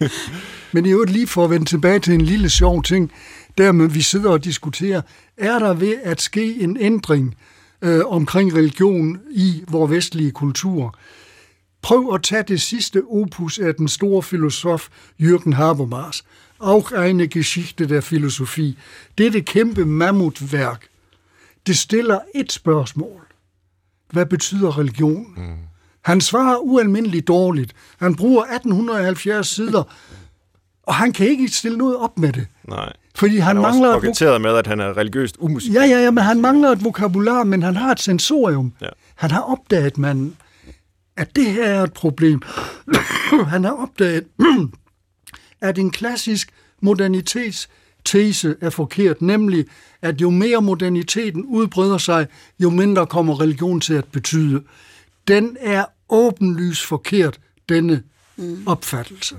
Men i øvrigt lige for at vende tilbage til en lille sjov ting, der med vi sidder og diskuterer, er der ved at ske en ændring øh, omkring religion i vores vestlige kultur? Prøv at tage det sidste opus af den store filosof Jürgen Habermas. Auch eine Geschichte der Philosophie. Det er det kæmpe mammutværk. Det stiller et spørgsmål hvad betyder religion? Mm. Han svarer ualmindeligt dårligt. Han bruger 1870 sider, og han kan ikke stille noget op med det. Nej. Fordi han, han er mangler også med, at han er religiøst umusikalsk. Ja, ja, ja, men han mangler et vokabular, men han har et sensorium. Ja. Han har opdaget, man, at det her er et problem. han har opdaget, at en klassisk modernitets tese er forkert, nemlig at jo mere moderniteten udbreder sig, jo mindre kommer religion til at betyde. Den er åbenlyst forkert, denne mm. opfattelse.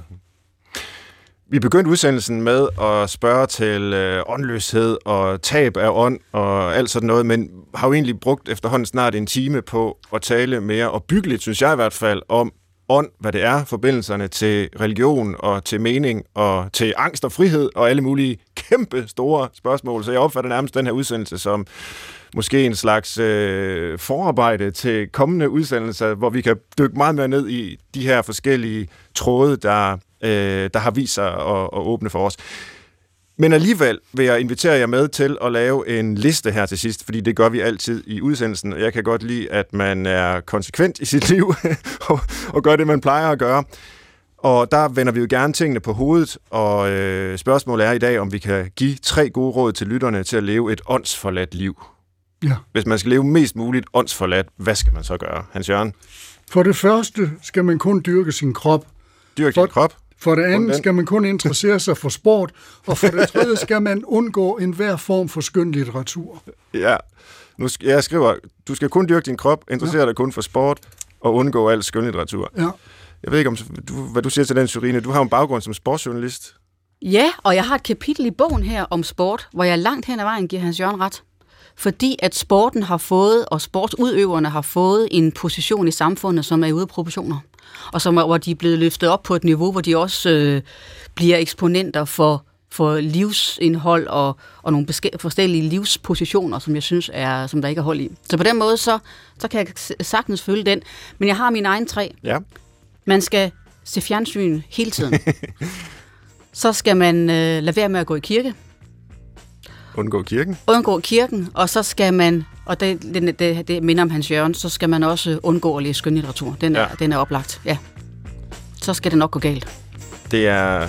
Vi begyndte udsendelsen med at spørge til øh, åndløshed og tab af ånd og alt sådan noget, men har jo egentlig brugt efterhånden snart en time på at tale mere og byggeligt, synes jeg i hvert fald, om ånd, hvad det er, forbindelserne til religion og til mening og til angst og frihed og alle mulige kæmpe store spørgsmål. Så jeg opfatter nærmest den her udsendelse som måske en slags øh, forarbejde til kommende udsendelser, hvor vi kan dykke meget mere ned i de her forskellige tråde, der, øh, der har vist sig at, at åbne for os. Men alligevel vil jeg invitere jer med til at lave en liste her til sidst, fordi det gør vi altid i udsendelsen. Jeg kan godt lide, at man er konsekvent i sit liv og, og gør det, man plejer at gøre. Og der vender vi jo gerne tingene på hovedet, og øh, spørgsmålet er i dag, om vi kan give tre gode råd til lytterne til at leve et åndsforladt liv. Ja. Hvis man skal leve mest muligt åndsforladt, hvad skal man så gøre, Hans Jørgen? For det første skal man kun dyrke sin krop. Dyrke For- din krop. For det andet skal man kun interessere sig for sport, og for det tredje skal man undgå enhver form for skønlitteratur. Ja. Nu sk- jeg skriver, du skal kun dyrke din krop, interessere dig kun for sport, og undgå al skønlitteratur. Ja. Jeg ved ikke, om du, hvad du siger til den, Syrine. Du har en baggrund som sportsjournalist. Ja, og jeg har et kapitel i bogen her om sport, hvor jeg langt hen ad vejen giver Hans Jørgen ret. Fordi at sporten har fået, og sportsudøverne har fået en position i samfundet, som er ude af proportioner. Og som er, hvor de er blevet løftet op på et niveau, hvor de også øh, bliver eksponenter for, for livsindhold og, og nogle forskellige livspositioner, som jeg synes er, som der ikke er hold i. Så på den måde, så, så kan jeg sagtens følge den. Men jeg har mine egne tre. Ja. Man skal se fjernsyn hele tiden. så skal man øh, lade være med at gå i kirke, Undgå kirken. undgå kirken, og så skal man, og det, det, det, det minder om Hans Jørgen, så skal man også undgå at læse skønlitteratur. Den er, Ja. den er oplagt, ja. Så skal det nok gå galt. Det er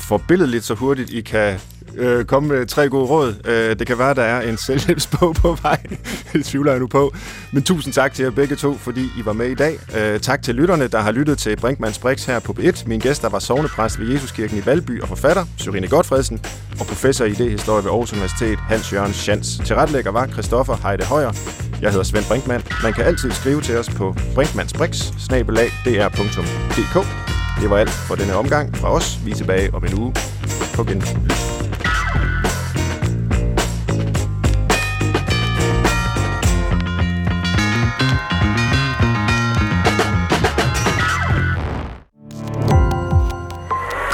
forbilledeligt så hurtigt, I kan øh, komme med tre gode råd. Øh, det kan være, der er en selvhjælpsbog på vej. det tvivler jeg nu på. Men tusind tak til jer begge to, fordi I var med i dag. Øh, tak til lytterne, der har lyttet til Brinkmanns Brix her på B1. Min gæster var sovnepræst ved Jesuskirken i Valby og forfatter, Sørine Godfredsen, og professor i idéhistorie ved Aarhus Universitet, Hans Jørgen Schans. Tilretlægger var Christoffer Heide Højer. Jeg hedder Svend Brinkmann. Man kan altid skrive til os på brinkmannsbrix.dr.dk. Det var alt for denne omgang fra os. Vi er tilbage om en uge. På genlyd.